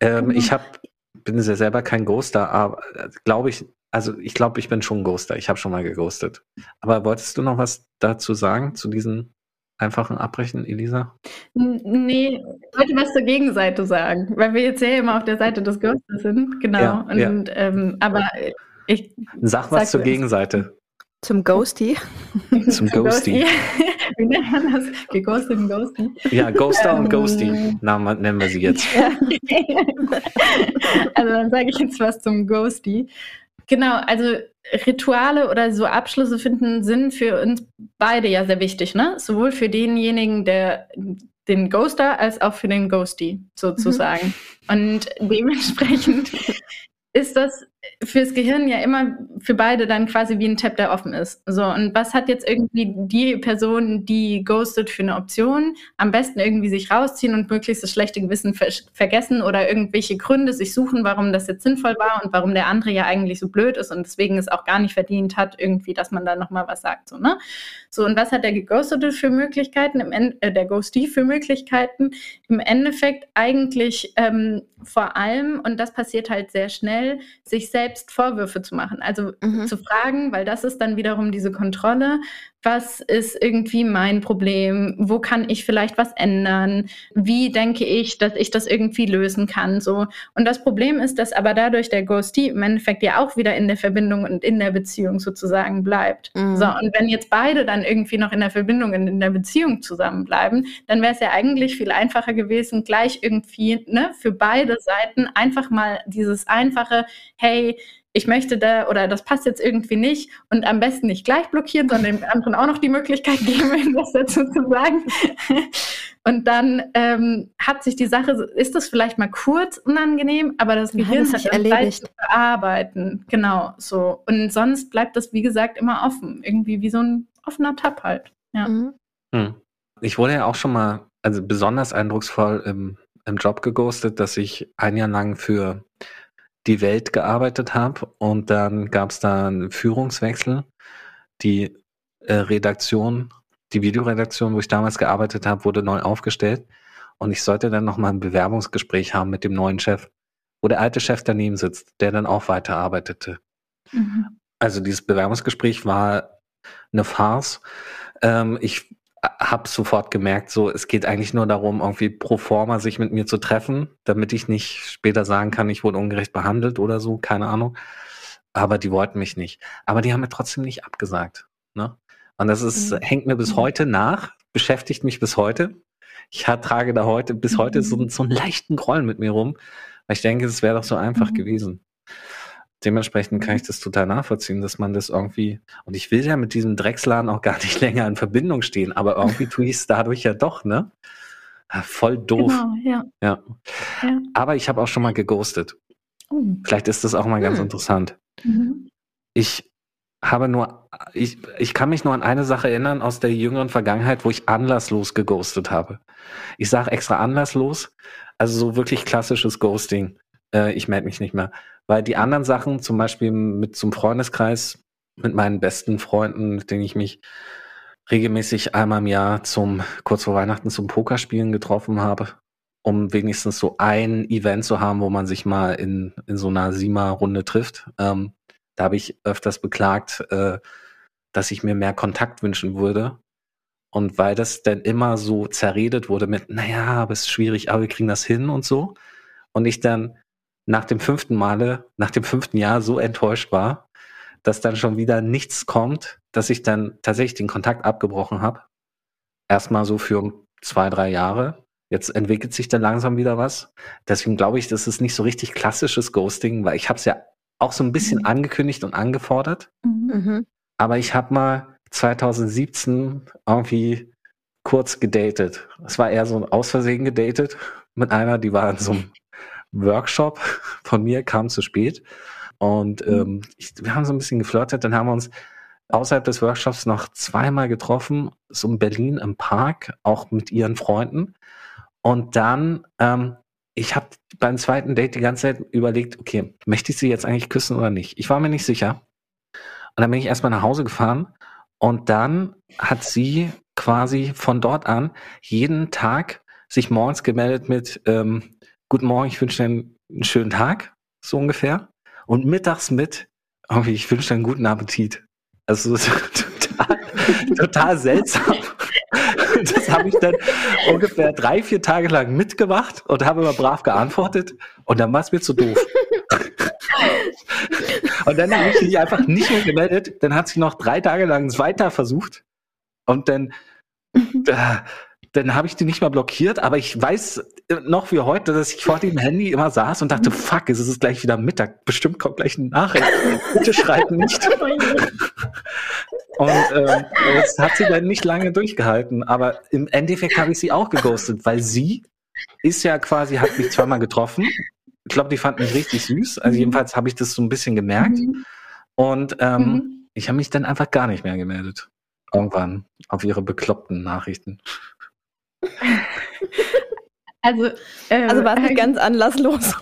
Ähm, mhm. Ich hab, bin ja selber kein Ghoster, aber glaube ich, also ich glaube, ich bin schon ein Ghoster. Ich habe schon mal geghostet. Aber wolltest du noch was dazu sagen, zu diesen einfachen Abbrechen, Elisa? Nee, ich wollte was zur Gegenseite sagen, weil wir jetzt ja immer auf der Seite des Ghosters sind. Genau. Ja, Und, ja. Ähm, aber ich. Sag was sag zur Gegenseite. Zum Ghosty. Zum (laughs) Ghosty. Wie nennt man das? Geghostet und Ghosty. Ja, Ghoster ähm, und Ghosty. Namen nennen wir sie jetzt. (laughs) also dann sage ich jetzt was zum Ghosty. Genau, also Rituale oder so Abschlüsse finden sind für uns beide ja sehr wichtig, ne? Sowohl für denjenigen, der den Ghoster als auch für den Ghosty sozusagen. Mhm. Und dementsprechend ist das fürs Gehirn ja immer für beide dann quasi wie ein Tab, der offen ist. So, und was hat jetzt irgendwie die Person, die ghostet, für eine Option? Am besten irgendwie sich rausziehen und möglichst das schlechte Gewissen ver vergessen oder irgendwelche Gründe sich suchen, warum das jetzt sinnvoll war und warum der andere ja eigentlich so blöd ist und deswegen es auch gar nicht verdient hat, irgendwie, dass man da nochmal was sagt. So, ne? So, und was hat der Geghostete für Möglichkeiten, im End äh, der Ghostie für Möglichkeiten? Im Endeffekt eigentlich ähm, vor allem, und das passiert halt sehr schnell, sich selbst Vorwürfe zu machen. Also mhm. zu fragen, weil das ist dann wiederum diese Kontrolle, was ist irgendwie mein Problem, wo kann ich vielleicht was ändern, wie denke ich, dass ich das irgendwie lösen kann, so. Und das Problem ist, dass aber dadurch der Ghostie im Endeffekt ja auch wieder in der Verbindung und in der Beziehung sozusagen bleibt. Mhm. So, und wenn jetzt beide dann irgendwie noch in der Verbindung und in der Beziehung zusammenbleiben, dann wäre es ja eigentlich viel einfacher gewesen, gleich irgendwie, ne, für beide Seiten einfach mal dieses einfache, hey, ich möchte da oder das passt jetzt irgendwie nicht und am besten nicht gleich blockieren, sondern dem anderen auch noch die Möglichkeit geben, was dazu zu sagen. Und dann ähm, hat sich die Sache, ist das vielleicht mal kurz unangenehm, aber das Gehirn hat sich erledigt zu verarbeiten. Genau, so. Und sonst bleibt das, wie gesagt, immer offen. Irgendwie wie so ein offener Tab halt. Ja. Mhm. Hm. Ich wurde ja auch schon mal, also besonders eindrucksvoll im, im Job geghostet, dass ich ein Jahr lang für die Welt gearbeitet habe und dann gab es da einen Führungswechsel. Die äh, Redaktion, die Videoredaktion, wo ich damals gearbeitet habe, wurde neu aufgestellt und ich sollte dann nochmal ein Bewerbungsgespräch haben mit dem neuen Chef, wo der alte Chef daneben sitzt, der dann auch weiterarbeitete. Mhm. Also dieses Bewerbungsgespräch war eine Farce. Ähm, ich habe sofort gemerkt, so es geht eigentlich nur darum, irgendwie pro forma sich mit mir zu treffen, damit ich nicht später sagen kann, ich wurde ungerecht behandelt oder so, keine Ahnung. Aber die wollten mich nicht. Aber die haben mir trotzdem nicht abgesagt. Ne? Und das ist, mhm. hängt mir bis mhm. heute nach, beschäftigt mich bis heute. Ich trage da heute, bis mhm. heute so, so einen leichten Groll mit mir rum, weil ich denke, es wäre doch so einfach mhm. gewesen. Dementsprechend kann ich das total nachvollziehen, dass man das irgendwie, und ich will ja mit diesem Drecksladen auch gar (laughs) nicht länger in Verbindung stehen, aber irgendwie tue ich es dadurch ja doch, ne? Ah, Voll doof. Genau, ja. Ja. ja. Aber ich habe auch schon mal geghostet. Oh. Vielleicht ist das auch mal ganz Hm. interessant. Mhm. Ich habe nur, ich, ich kann mich nur an eine Sache erinnern aus der jüngeren Vergangenheit, wo ich anlasslos geghostet habe. Ich sage extra anlasslos, also so wirklich klassisches Ghosting. Äh, ich melde mich nicht mehr. Weil die anderen Sachen, zum Beispiel mit zum Freundeskreis, mit meinen besten Freunden, mit denen ich mich regelmäßig einmal im Jahr zum, kurz vor Weihnachten zum Pokerspielen getroffen habe, um wenigstens so ein Event zu haben, wo man sich mal in, in so einer Sima-Runde trifft. Ähm, da habe ich öfters beklagt, äh, dass ich mir mehr Kontakt wünschen würde. Und weil das dann immer so zerredet wurde mit, naja, aber es ist schwierig, aber wir kriegen das hin und so. Und ich dann nach dem fünften Male, nach dem fünften Jahr so enttäuscht war, dass dann schon wieder nichts kommt, dass ich dann tatsächlich den Kontakt abgebrochen habe. Erstmal so für zwei, drei Jahre. Jetzt entwickelt sich dann langsam wieder was. Deswegen glaube ich, das ist nicht so richtig klassisches Ghosting, weil ich habe es ja auch so ein bisschen Mhm. angekündigt und angefordert. Mhm. Mhm. Aber ich habe mal 2017 irgendwie kurz gedatet. Es war eher so ein aus Versehen gedatet mit einer, die war in so einem Workshop (laughs) von mir, kam zu spät. Und ähm, ich, wir haben so ein bisschen geflirtet, dann haben wir uns außerhalb des Workshops noch zweimal getroffen, so in Berlin im Park, auch mit ihren Freunden. Und dann, ähm, ich habe beim zweiten Date die ganze Zeit überlegt, okay, möchte ich sie jetzt eigentlich küssen oder nicht? Ich war mir nicht sicher. Und dann bin ich erstmal nach Hause gefahren und dann hat sie quasi von dort an jeden Tag sich morgens gemeldet mit ähm, Guten Morgen, ich wünsche dir einen, schönen Tag, so ungefähr. Und mittags mit, irgendwie, ich wünsche dir einen guten Appetit. Also so (laughs) total, total seltsam. Das habe ich dann ungefähr drei, vier Tage lang mitgemacht und habe immer brav geantwortet. Und dann war es mir zu doof. Und dann habe ich mich einfach nicht mehr gemeldet. Dann hat sie noch drei Tage lang es weiter versucht. Und dann, äh, dann habe ich die nicht mal blockiert. Aber ich weiß noch wie heute, dass ich vor dem Handy immer saß und dachte, fuck, es ist gleich wieder Mittag. Bestimmt kommt gleich eine Nachricht. Bitte schreib nicht. Und ähm, das hat sie dann nicht lange durchgehalten. Aber im Endeffekt habe ich sie auch geghostet, weil sie ist ja quasi, hat mich zweimal getroffen. Ich glaube, die fand mich richtig süß. Also Mhm. jedenfalls habe ich das so ein bisschen gemerkt. Mhm. Und ähm, Mhm. ich habe mich dann einfach gar nicht mehr gemeldet. Irgendwann auf ihre bekloppten Nachrichten. (laughs) Also, äh, Also war es nicht (laughs) ganz anlasslos.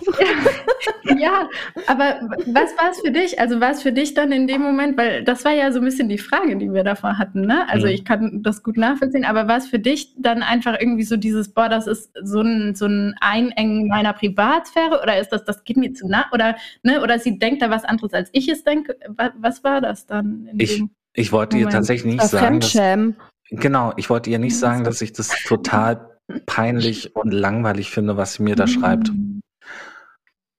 (laughs) ja, aber was war es für dich? Also war es für dich dann in dem Moment, weil das war ja so ein bisschen die Frage, die wir davor hatten, ne? Also Mhm. ich kann das gut nachvollziehen, aber war es für dich dann einfach irgendwie so dieses, boah, das ist so ein, so ein Einengen meiner Privatsphäre oder ist das, das geht mir zu nah oder, ne? Oder sie denkt da was anderes, als ich es denke. Was, was war das dann? In Ich- dem? Ich wollte ihr Moment. tatsächlich nicht sagen, dass, Fremdschämen. Genau, ich wollte ihr nicht Mhm. sagen, dass ich das total peinlich und langweilig finde, was sie mir da schreibt. Mhm.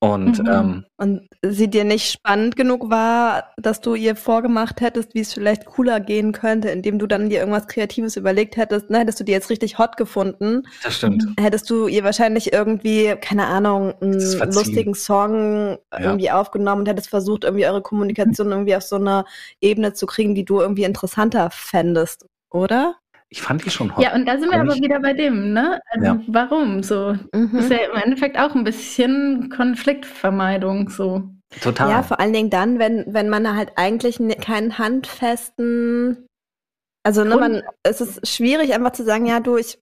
Und Mhm. ähm, Und sie dir nicht spannend genug war, dass du ihr vorgemacht hättest, wie es vielleicht cooler gehen könnte, indem du dann dir irgendwas Kreatives überlegt hättest, ne, hättest du die jetzt richtig hot gefunden, das stimmt. hättest du ihr wahrscheinlich irgendwie, keine Ahnung, einen lustigen Song irgendwie aufgenommen und hättest versucht, irgendwie eure Kommunikation (laughs) irgendwie auf so eine Ebene zu kriegen, die du irgendwie interessanter fändest, oder? Ich fand die schon hot. Ja, und da sind wir aber wieder bei dem, ne? Also Ja. warum so? Das ist Mhm. ja im Endeffekt auch ein bisschen Konfliktvermeidung so. Total. Ja, vor allen Dingen dann, wenn, wenn man halt eigentlich ne- keinen handfesten, also ne, man, es ist schwierig einfach zu sagen, ja du, ich,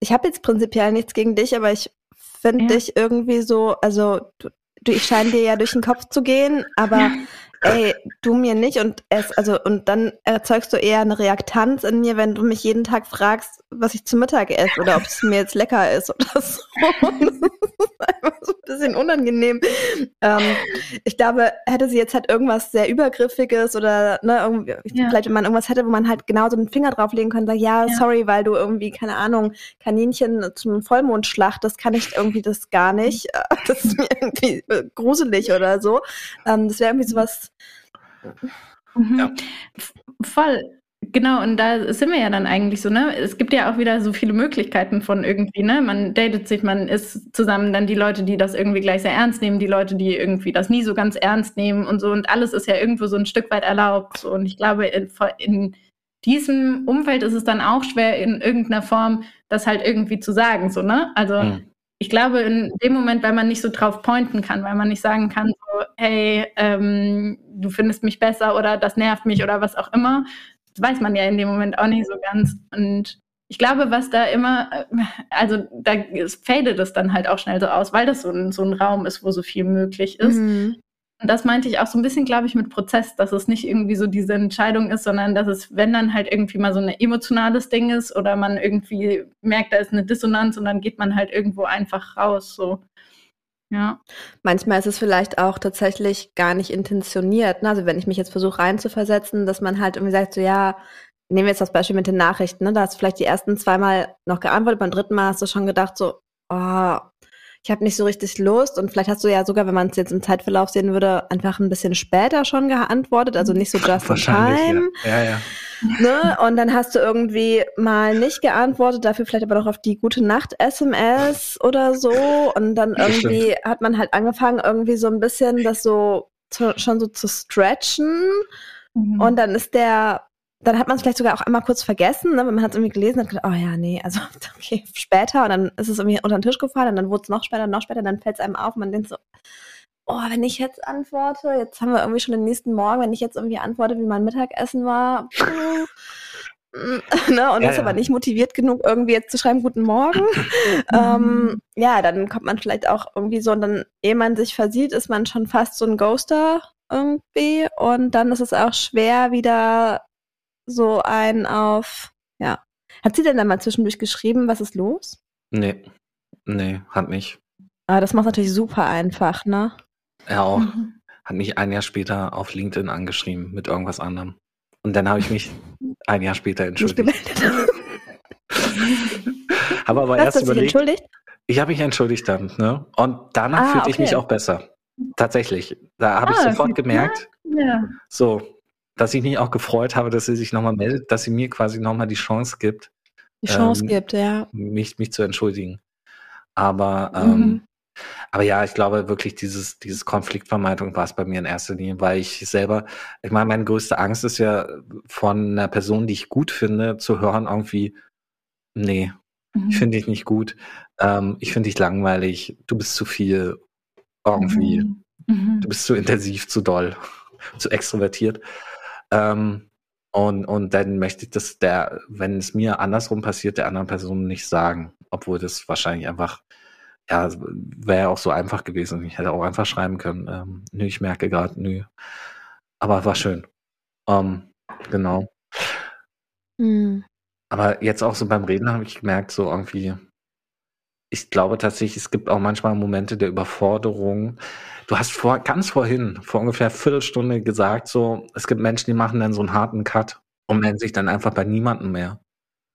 ich habe jetzt prinzipiell nichts gegen dich, aber ich finde Ja. dich irgendwie so, also du, du, ich scheine dir ja durch den Kopf zu gehen, aber (laughs) ey, du mir nicht und es, also und dann erzeugst du eher eine Reaktanz in mir, wenn du mich jeden Tag fragst, was ich zu Mittag esse oder ob es mir jetzt lecker ist oder (laughs) so. Das ist einfach so ein bisschen unangenehm. Ähm, ich glaube, hätte sie jetzt halt irgendwas sehr Übergriffiges oder ne, irgendwie, Ja. vielleicht wenn man irgendwas hätte, wo man halt genau so einen Finger drauflegen könnte, sagen, ja, Ja. sorry, weil du irgendwie, keine Ahnung, Kaninchen zum Vollmond schlachtest, kann ich irgendwie das gar nicht. Äh, (laughs) Das ist mir irgendwie äh, gruselig oder so. Ähm, das wäre irgendwie sowas, Mhm. Ja. Voll. Genau, und da sind wir ja dann eigentlich so, ne? Es gibt ja auch wieder so viele Möglichkeiten von irgendwie, ne? Man datet sich, man ist zusammen, dann die Leute, die das irgendwie gleich sehr ernst nehmen, die Leute, die irgendwie das nie so ganz ernst nehmen und so. Und alles ist ja irgendwo so ein Stück weit erlaubt. So. Und ich glaube, in, in diesem Umfeld ist es dann auch schwer, in irgendeiner Form das halt irgendwie zu sagen, so, ne? Also, Mhm. Ich glaube, in dem Moment, weil man nicht so drauf pointen kann, weil man nicht sagen kann, so, hey, ähm, du findest mich besser oder das nervt mich oder was auch immer, das weiß man ja in dem Moment auch nicht so ganz. Und ich glaube, was da immer, äh, also da fadet es dann halt auch schnell so aus, weil das so ein, so ein Raum ist, wo so viel möglich ist. Mhm. Das meinte ich auch so ein bisschen, glaube ich, mit Prozess, dass es nicht irgendwie so diese Entscheidung ist, sondern dass es, wenn dann halt irgendwie mal so ein emotionales Ding ist oder man irgendwie merkt, da ist eine Dissonanz und dann geht man halt irgendwo einfach raus. So. Ja. Manchmal ist es vielleicht auch tatsächlich gar nicht intentioniert. Ne? Also wenn ich mich jetzt versuche reinzuversetzen, dass man halt irgendwie sagt, so ja, nehmen wir jetzt das Beispiel mit den Nachrichten, ne? da hast du vielleicht die ersten zweimal noch geantwortet, beim dritten Mal hast du schon gedacht, so, oh, ich habe nicht so richtig Lust und vielleicht hast du ja sogar, wenn man es jetzt im Zeitverlauf sehen würde, einfach ein bisschen später schon geantwortet, also nicht so just in time. ja. Ja, ja. Ne? Und dann hast du irgendwie mal nicht geantwortet, dafür vielleicht aber noch auf die gute Nacht-SMS oder so. Und dann irgendwie hat man halt angefangen, irgendwie so ein bisschen das so zu, schon so zu stretchen. Mhm. Und dann ist der, dann hat man es vielleicht sogar auch einmal kurz vergessen, ne? wenn man hat es irgendwie gelesen und hat gedacht, oh ja, nee, also (laughs) okay, später. Und dann ist es irgendwie unter den Tisch gefallen und dann wurde es noch später, noch später, dann fällt es einem auf und man denkt so, oh, wenn ich jetzt antworte, jetzt haben wir irgendwie schon den nächsten Morgen, wenn ich jetzt irgendwie antworte, wie mein Mittagessen war, (laughs) ne, und Ja, ist ja. aber nicht motiviert genug, irgendwie jetzt zu schreiben, guten Morgen. (laughs) ähm, ja, dann kommt man vielleicht auch irgendwie so, und dann, ehe man sich versieht, ist man schon fast so ein Ghoster irgendwie. Und dann ist es auch schwer, wieder so ein auf, ja. Hat sie denn dann mal zwischendurch geschrieben, was ist los? Nee. Nee, hat nicht. Ah, das macht natürlich super einfach, ne? Er auch. Mhm. Hat mich ein Jahr später auf LinkedIn angeschrieben mit irgendwas anderem. Und dann habe ich mich ein Jahr später entschuldigt. (laughs) Habe aber Hast erst du dich überlegt, entschuldigt? ich habe mich entschuldigt dann, ne? Und danach Ah, fühlte ich okay. mich auch besser. Tatsächlich. Da habe ich Ah, sofort okay. gemerkt, Ja. so, dass ich mich auch gefreut habe, dass sie sich nochmal meldet, dass sie mir quasi nochmal die Chance gibt, Die Chance Ähm, gibt, ja. mich, mich zu entschuldigen. Aber, Mhm. ähm, aber ja, ich glaube wirklich, dieses, dieses Konfliktvermeidung war es bei mir in erster Linie, weil ich selber, ich meine, meine größte Angst ist ja von einer Person, die ich gut finde, zu hören irgendwie, nee, Mhm. ich finde dich nicht gut, ähm, ich finde dich langweilig, du bist zu viel, irgendwie, Mhm. du bist zu intensiv, zu doll, (laughs) zu extrovertiert. Ähm, und, und dann möchte ich das der, wenn es mir andersrum passiert, der anderen Person nicht sagen. Obwohl das wahrscheinlich einfach, ja, wäre auch so einfach gewesen. Ich hätte auch einfach schreiben können, ähm, nö, ich merke gerade, nö. Aber war schön. Ähm, genau. Hm. Aber jetzt auch so beim Reden habe ich gemerkt, so irgendwie, ich glaube tatsächlich, es gibt auch manchmal Momente der Überforderung. Du hast vor, ganz vorhin, vor ungefähr Viertelstunde gesagt, so, es gibt Menschen, die machen dann so einen harten Cut und melden sich dann einfach bei niemandem mehr.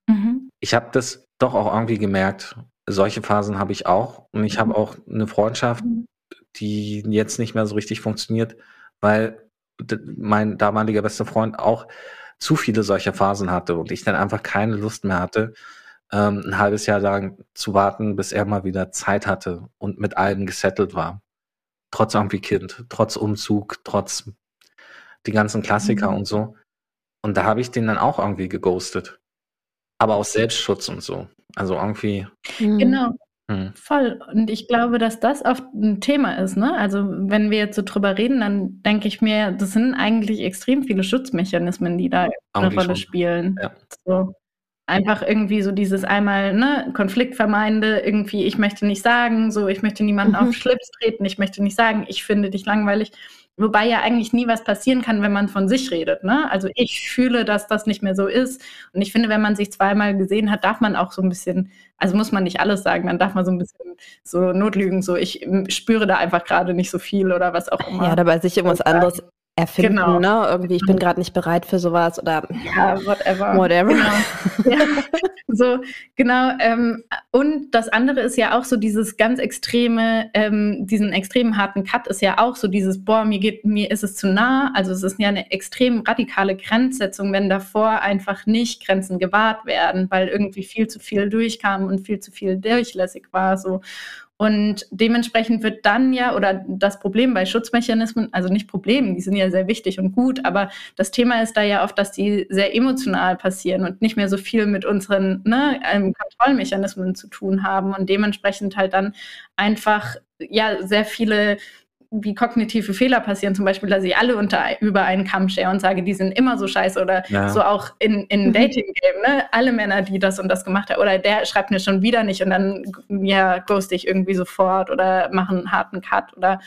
Mhm. Ich habe das doch auch irgendwie gemerkt. Solche Phasen habe ich auch. Und ich habe auch eine Freundschaft, die jetzt nicht mehr so richtig funktioniert, weil mein damaliger bester Freund auch zu viele solcher Phasen hatte und ich dann einfach keine Lust mehr hatte, ähm, ein halbes Jahr lang zu warten, bis er mal wieder Zeit hatte und mit allem gesettelt war. Trotz irgendwie Kind, trotz Umzug, trotz die ganzen Klassiker Mhm. und so. Und da habe ich den dann auch irgendwie geghostet. Aber aus Selbstschutz und so. Also irgendwie. Hm. Genau. Hm. Voll. Und ich glaube, dass das oft ein Thema ist. Ne? Also wenn wir jetzt so drüber reden, dann denke ich mir, das sind eigentlich extrem viele Schutzmechanismen, die da eine Rolle schon. spielen. Ja. So. Einfach irgendwie so dieses einmal, ne, konfliktvermeidende, irgendwie, ich möchte nicht sagen, so, ich möchte niemanden Mhm. auf den Schlips treten, ich möchte nicht sagen, ich finde dich langweilig. Wobei ja eigentlich nie was passieren kann, wenn man von sich redet. Ne? Also ich fühle, dass das nicht mehr so ist. Und ich finde, wenn man sich zweimal gesehen hat, darf man auch so ein bisschen, also muss man nicht alles sagen, dann darf man so ein bisschen so notlügen, so ich ähm, spüre da einfach gerade nicht so viel oder was auch immer. Ja, oder bei sich irgendwas anderes erfinden, Genau. ne? Irgendwie, ich bin gerade nicht bereit für sowas oder Ja, whatever. whatever. Genau. (laughs) Ja, so, genau. Ähm, und das andere ist ja auch so dieses ganz extreme, ähm, diesen extrem harten Cut ist ja auch so dieses, boah, mir geht, mir ist es zu nah. Also es ist ja eine extrem radikale Grenzsetzung, wenn davor einfach nicht Grenzen gewahrt werden, weil irgendwie viel zu viel durchkam und viel zu viel durchlässig war. So. Und dementsprechend wird dann ja, oder das Problem bei Schutzmechanismen, also nicht Problem, die sind ja sehr wichtig und gut, aber das Thema ist da ja oft, dass die sehr emotional passieren und nicht mehr so viel mit unseren ne, ähm, Kontrollmechanismen zu tun haben und dementsprechend halt dann einfach ja sehr viele wie kognitive Fehler passieren, zum Beispiel, dass ich alle unter über einen Kamm schere und sage, die sind immer so scheiße oder Ja. so auch in, in Mhm. Dating-Game, ne? Alle Männer, die das und das gemacht haben, oder der schreibt mir schon wieder nicht und dann ja, ghost ich irgendwie sofort oder mache einen harten Cut oder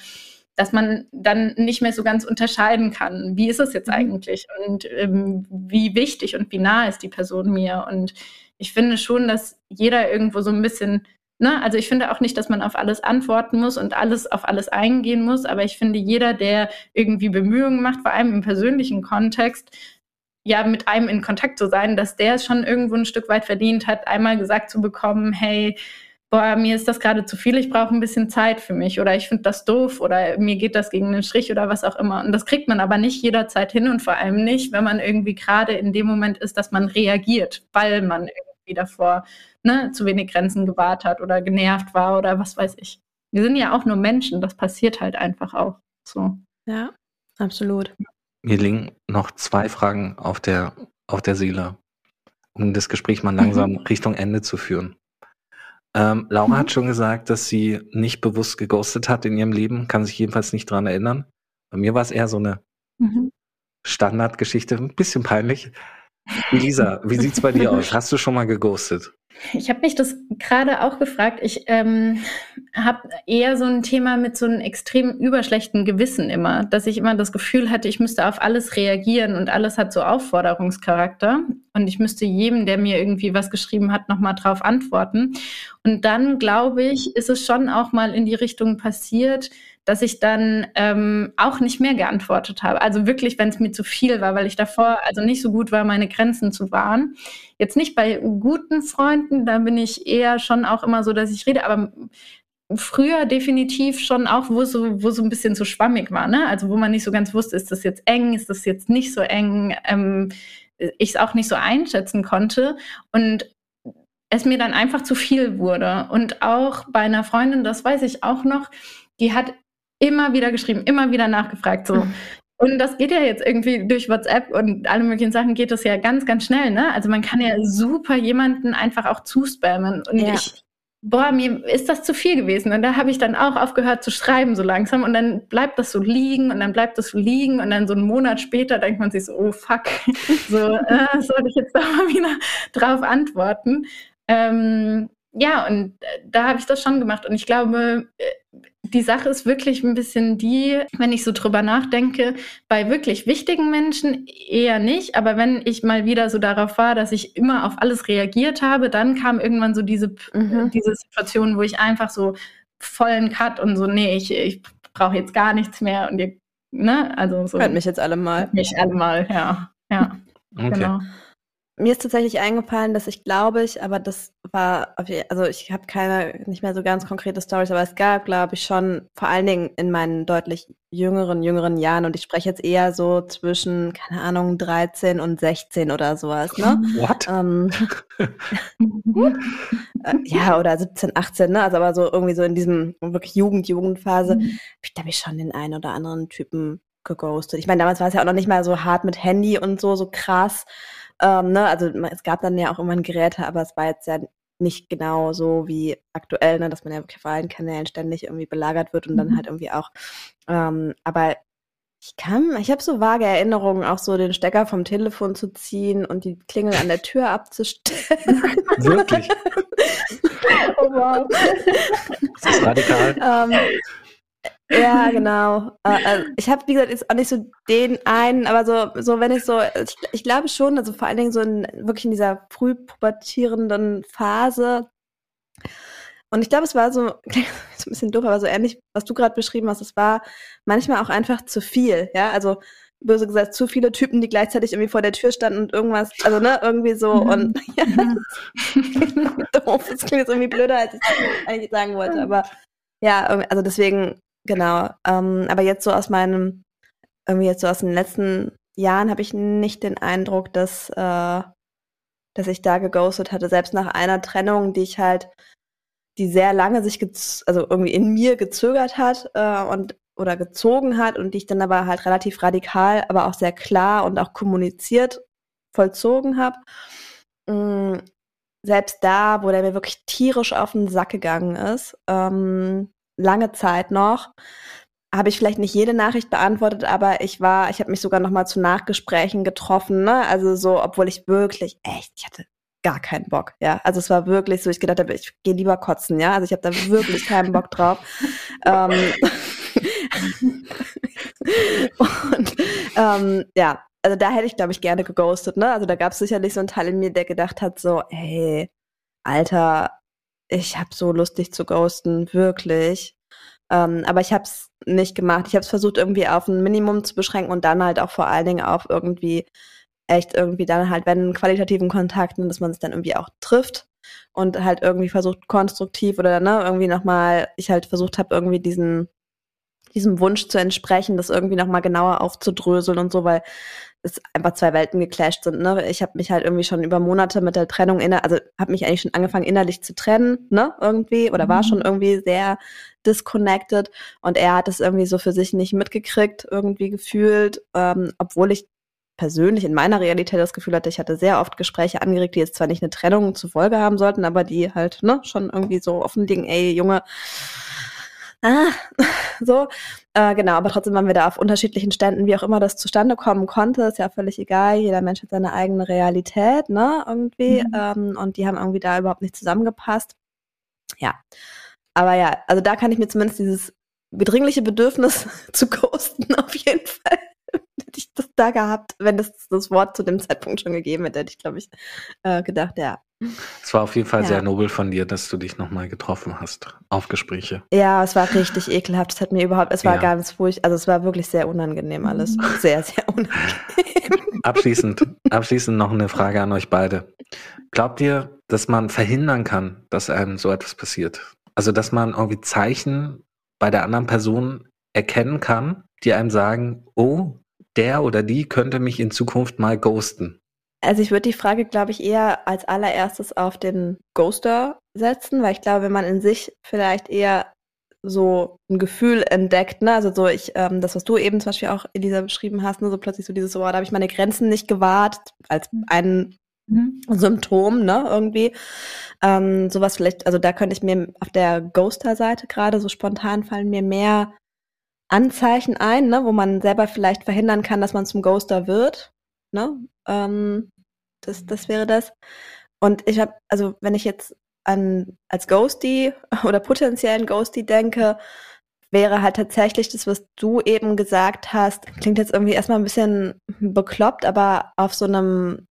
dass man dann nicht mehr so ganz unterscheiden kann, wie ist es jetzt Mhm. eigentlich und ähm, wie wichtig und wie nah ist die Person mir. Und ich finde schon, dass jeder irgendwo so ein bisschen, ne, also ich finde auch nicht, dass man auf alles antworten muss und alles auf alles eingehen muss, aber ich finde, jeder, der irgendwie Bemühungen macht, vor allem im persönlichen Kontext, ja, mit einem in Kontakt zu sein, dass der es schon irgendwo ein Stück weit verdient hat, einmal gesagt zu bekommen, hey, boah, mir ist das gerade zu viel, ich brauche ein bisschen Zeit für mich oder ich finde das doof oder mir geht das gegen den Strich oder was auch immer. Und das kriegt man aber nicht jederzeit hin und vor allem nicht, wenn man irgendwie gerade in dem Moment ist, dass man reagiert, weil man irgendwie davor ne, zu wenig Grenzen gewahrt hat oder genervt war oder was weiß ich. Wir sind ja auch nur Menschen, das passiert halt einfach auch so. Ja, absolut. Mir liegen noch zwei Fragen auf der, auf der Seele, um das Gespräch mal langsam Richtung Ende zu führen. Ähm, Laura Mhm. hat schon gesagt, dass sie nicht bewusst geghostet hat in ihrem Leben, kann sich jedenfalls nicht dran erinnern. Bei mir war es eher so eine Standardgeschichte, ein bisschen peinlich. Elisa, wie sieht's bei dir aus? Hast du schon mal geghostet? Ich habe mich das gerade auch gefragt. Ich ähm, habe eher so ein Thema mit so einem extrem überschlechten Gewissen immer, dass ich immer das Gefühl hatte, ich müsste auf alles reagieren und alles hat so Aufforderungscharakter und ich müsste jedem, der mir irgendwie was geschrieben hat, nochmal drauf antworten. Und dann glaube ich, ist es schon auch mal in die Richtung passiert, dass ich dann ähm, auch nicht mehr geantwortet habe. Also wirklich, wenn es mir zu viel war, weil ich davor also nicht so gut war, meine Grenzen zu wahren. Jetzt nicht bei guten Freunden, da bin ich eher schon auch immer so, dass ich rede, aber früher definitiv schon auch, wo so, wo so ein bisschen so schwammig war, ne? Also wo man nicht so ganz wusste, ist das jetzt eng, ist das jetzt nicht so eng, ähm, ich es auch nicht so einschätzen konnte und es mir dann einfach zu viel wurde. Und auch bei einer Freundin, das weiß ich auch noch, die hat immer wieder geschrieben, immer wieder nachgefragt, so. Und das geht ja jetzt irgendwie durch WhatsApp und alle möglichen Sachen geht das ja ganz, ganz schnell, ne? Also man kann ja super jemanden einfach auch zuspammen. Und Ja. ich, boah, mir ist das zu viel gewesen. Und da habe ich dann auch aufgehört zu schreiben so langsam. Und dann bleibt das so liegen und dann bleibt das so liegen. Und dann so einen Monat später denkt man sich so, oh fuck, (laughs) so äh, soll ich jetzt da mal wieder drauf antworten. Ähm, ja, und äh, da habe ich das schon gemacht. Und ich glaube, äh, die Sache ist wirklich ein bisschen die, wenn ich so drüber nachdenke, bei wirklich wichtigen Menschen eher nicht. Aber wenn ich mal wieder so darauf war, dass ich immer auf alles reagiert habe, dann kam irgendwann so diese, Mhm. diese Situation, wo ich einfach so vollen Cut und so, nee, ich, ich brauche jetzt gar nichts mehr und ihr, ne, also so. Hört mich jetzt alle mal. Mich alle mal, ja. Ja, Okay. genau. Mir ist tatsächlich eingefallen, dass ich glaube ich, aber das war, also ich habe keine, nicht mehr so ganz konkrete Stories, aber es gab, glaube ich, schon, vor allen Dingen in meinen deutlich jüngeren, jüngeren Jahren und ich spreche jetzt eher so zwischen, keine Ahnung, 13 und 16 oder sowas, ne? What? ähm, (laughs) äh, ja, oder 17, 18, ne? Also aber so irgendwie so in diesem wirklich Jugend, Jugendphase, Mhm. hab ich glaube ich schon den einen oder anderen Typen geghostet. Ich meine, damals war es ja auch noch nicht mal so hart mit Handy und so, so krass. Ähm, ne? Also es gab dann ja auch irgendwann Geräte, aber es war jetzt ja nicht genau so wie aktuell, ne? dass man ja auf allen Kanälen ständig irgendwie belagert wird und dann Mhm. halt irgendwie auch. Ähm, aber ich kann, ich habe so vage Erinnerungen, auch so den Stecker vom Telefon zu ziehen und die Klingel an der Tür abzustellen. (laughs) Wirklich? (laughs) Oh, wow. Das ist radikal. ähm, ja, (laughs) genau. Also ich habe, wie gesagt, jetzt auch nicht so den einen, aber so, so wenn ich so, ich, glaube schon, also vor allen Dingen so in, wirklich in dieser früh pubertierenden Phase, Und ich glaube, es war so, (laughs) so ein bisschen doof, aber so ähnlich, was du gerade beschrieben hast, es war manchmal auch einfach zu viel, ja, also böse gesagt, zu viele Typen, die gleichzeitig irgendwie vor der Tür standen und irgendwas, also ne, irgendwie so Mhm. und (laughs) ja, doof, das klingt jetzt irgendwie blöder, als ich eigentlich sagen wollte, aber ja, also deswegen, genau, ähm, aber jetzt so aus meinem, irgendwie jetzt so aus den letzten Jahren habe ich nicht den Eindruck, dass, äh, dass ich da geghostet hatte, selbst nach einer Trennung, die ich halt, die sehr lange sich, also irgendwie in mir gezögert hat äh, und oder gezogen hat und die ich dann aber halt relativ radikal, aber auch sehr klar und auch kommuniziert vollzogen habe. Mm, selbst da, wo der mir wirklich tierisch auf den Sack gegangen ist, ähm, lange Zeit noch, habe ich vielleicht nicht jede Nachricht beantwortet, aber ich war, ich habe mich sogar noch mal zu Nachgesprächen getroffen, ne? Also so, obwohl ich wirklich echt, ich hatte gar keinen Bock, ja. Also es war wirklich so, ich gedacht habe, ich gehe lieber kotzen, ja. Also ich habe da wirklich keinen Bock drauf. (laughs) ähm, und ähm, ja, also da hätte ich, glaube ich, gerne geghostet, ne? Also da gab es sicherlich so einen Teil in mir, der gedacht hat, so, ey, Alter, ich habe so lustig zu ghosten, wirklich. Ähm, aber ich habe es nicht gemacht. Ich habe es versucht, irgendwie auf ein Minimum zu beschränken und dann halt auch vor allen Dingen auf irgendwie echt irgendwie dann halt, wenn qualitativen Kontakten, dass man sich dann irgendwie auch trifft und halt irgendwie versucht, konstruktiv oder ne, irgendwie nochmal, ich halt versucht habe, irgendwie diesen, diesem Wunsch zu entsprechen, das irgendwie nochmal genauer aufzudröseln und so, weil es einfach zwei Welten geclasht sind. Ne? Ich habe mich halt irgendwie schon über Monate mit der Trennung inner, also habe mich eigentlich schon angefangen innerlich zu trennen, ne, irgendwie, oder war Mhm. schon irgendwie sehr disconnected und er hat es irgendwie so für sich nicht mitgekriegt, irgendwie gefühlt, ähm, obwohl ich persönlich in meiner Realität das Gefühl hatte, ich hatte sehr oft Gespräche angeregt, die jetzt zwar nicht eine Trennung zur Folge haben sollten, aber die halt, ne, schon irgendwie so offenlegen, ey, Junge, ah, (laughs) so, äh, genau, aber trotzdem waren wir da auf unterschiedlichen Ständen, wie auch immer das zustande kommen konnte, ist ja völlig egal, jeder Mensch hat seine eigene Realität, ne, irgendwie, Mhm. ähm, und die haben irgendwie da überhaupt nicht zusammengepasst. Ja, aber ja, also da kann ich mir zumindest dieses bedringliche Bedürfnis (laughs) zu ghosten auf jeden Fall hätte ich das da gehabt, wenn es das Wort zu dem Zeitpunkt schon gegeben hätte, hätte ich, glaube ich, äh, gedacht, ja. Es war auf jeden Fall Ja. sehr nobel von dir, dass du dich nochmal getroffen hast auf Gespräche. Ja, es war richtig ekelhaft. Es hat mir überhaupt, es war Ja. ganz furchtbar, also es war wirklich sehr unangenehm alles. Sehr, sehr unangenehm. (laughs) Abschließend, abschließend noch eine Frage an euch beide. Glaubt ihr, dass man verhindern kann, dass einem so etwas passiert? Also, dass man irgendwie Zeichen bei der anderen Person erkennen kann, die einem sagen, oh, der oder die könnte mich in Zukunft mal ghosten. Also ich würde die Frage, glaube ich, eher als allererstes auf den Ghoster setzen, weil ich glaube, wenn man in sich vielleicht eher so ein Gefühl entdeckt, ne, also so ich, ähm, das, was du eben zum Beispiel auch, Elisa, beschrieben hast, ne, so plötzlich so dieses, oh, da habe ich meine Grenzen nicht gewahrt, als ein Mhm. Symptom, ne, irgendwie. Ähm, sowas vielleicht, also da könnte ich mir auf der Ghoster-Seite gerade so spontan fallen mir mehr Anzeichen ein, ne, wo man selber vielleicht verhindern kann, dass man zum Ghoster wird. Ne? Ähm, das, das wäre das. Und ich habe, also wenn ich jetzt an als Ghosty (laughs) oder potenziellen Ghosty denke, wäre halt tatsächlich das, was du eben gesagt hast, klingt jetzt irgendwie erstmal ein bisschen bekloppt, aber auf so einem,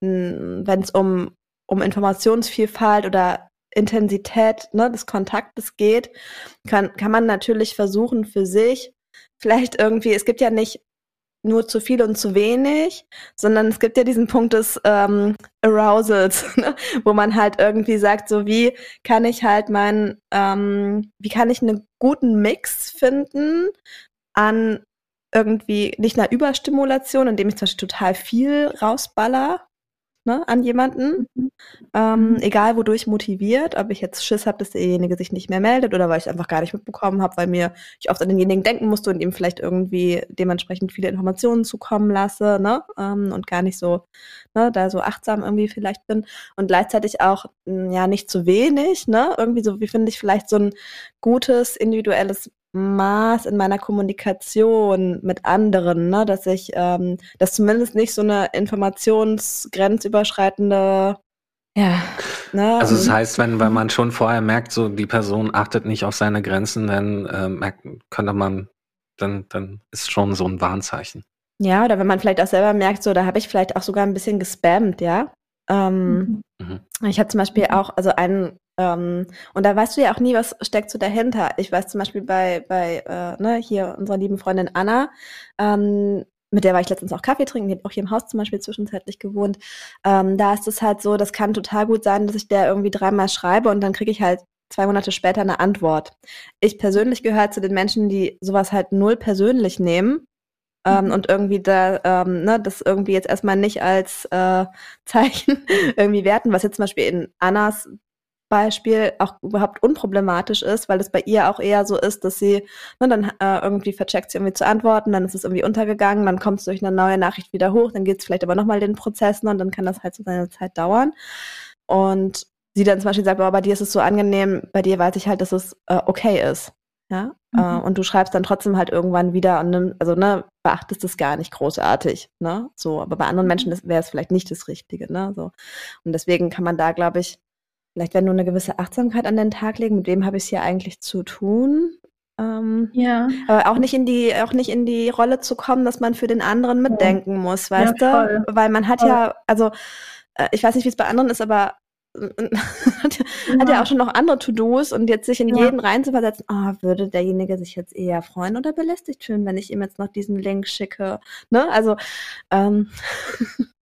wenn es um, um Informationsvielfalt oder Intensität ne, des Kontaktes geht, kann, kann man natürlich versuchen für sich, vielleicht irgendwie, es gibt ja nicht nur zu viel und zu wenig, sondern es gibt ja diesen Punkt des ähm, Arousals, (laughs) ne? wo man halt irgendwie sagt, so wie kann ich halt meinen, ähm, wie kann ich einen guten Mix finden an irgendwie nicht einer Überstimulation, indem ich zum Beispiel total viel rausballer ne, an jemanden, ähm, egal wodurch motiviert, ob ich jetzt Schiss habe, dass derjenige sich nicht mehr meldet oder weil ich einfach gar nicht mitbekommen habe, weil mir ich oft an denjenigen denken musste und ihm vielleicht irgendwie dementsprechend viele Informationen zukommen lasse, ne, ähm, und gar nicht so, ne, da so achtsam irgendwie vielleicht bin. Und gleichzeitig auch, mh, ja, nicht zu wenig, ne, irgendwie so, wie finde ich vielleicht so ein gutes individuelles Maß in meiner Kommunikation mit anderen, ne, dass ich, ähm, dass zumindest nicht so eine informationsgrenzüberschreitende, ja, ne, Also das und- heißt, wenn, wenn man schon vorher merkt, so die Person achtet nicht auf seine Grenzen, dann äh, merkt, könnte man, dann, dann ist schon so ein Warnzeichen. ja, oder wenn man vielleicht auch selber merkt, so, da habe ich vielleicht auch sogar ein bisschen gespammt, ja. Ähm, Mhm. Ich habe zum Beispiel auch, also ein Ähm, und da weißt du ja auch nie, was steckt so dahinter. Ich weiß zum Beispiel bei, bei äh, ne, hier unserer lieben Freundin Anna, ähm, mit der war ich letztens auch Kaffee trinken, die hat auch hier im Haus zum Beispiel zwischenzeitlich gewohnt. Ähm, da ist es halt so, das kann total gut sein, dass ich der irgendwie dreimal schreibe und dann kriege ich halt zwei Monate später eine Antwort. Ich persönlich gehöre zu den Menschen, die sowas halt null persönlich nehmen. Ähm, Mhm. und irgendwie da, ähm, ne, das irgendwie jetzt erstmal nicht als äh, (laughs) Zeichen irgendwie werten, was jetzt zum Beispiel in Annas Beispiel auch überhaupt unproblematisch ist, weil es bei ihr auch eher so ist, dass sie ne, dann äh, irgendwie vercheckt sie irgendwie zu antworten, dann ist es irgendwie untergegangen, dann kommt es durch eine neue Nachricht wieder hoch, dann geht es vielleicht aber nochmal den Prozess ne, und dann kann das halt so seine Zeit dauern. Und sie dann zum Beispiel sagt, oh, bei dir ist es so angenehm, bei dir weiß ich halt, dass es äh, okay ist. Ja, Mhm. äh, und du schreibst dann trotzdem halt irgendwann wieder und nimm, also ne, beachtest es gar nicht großartig, ne? So, aber bei anderen Menschen wäre es vielleicht nicht das Richtige, ne? So. Und deswegen kann man da, glaube ich, vielleicht wenn nur eine gewisse Achtsamkeit an den Tag legen, mit wem habe ich es hier eigentlich zu tun? Ähm, Ja. aber auch nicht in die, auch nicht in die Rolle zu kommen, dass man für den anderen mitdenken muss, weißt Ja, du? Weil man hat Voll. ja, also äh, ich weiß nicht, wie es bei anderen ist, aber (laughs) hat, ja, hat ja auch schon noch andere To-Dos und jetzt sich in Ja. jeden reinzuversetzen, ah, würde derjenige sich jetzt eher freuen oder belästigt fühlen, wenn ich ihm jetzt noch diesen Link schicke. Ne? Also ähm, (laughs)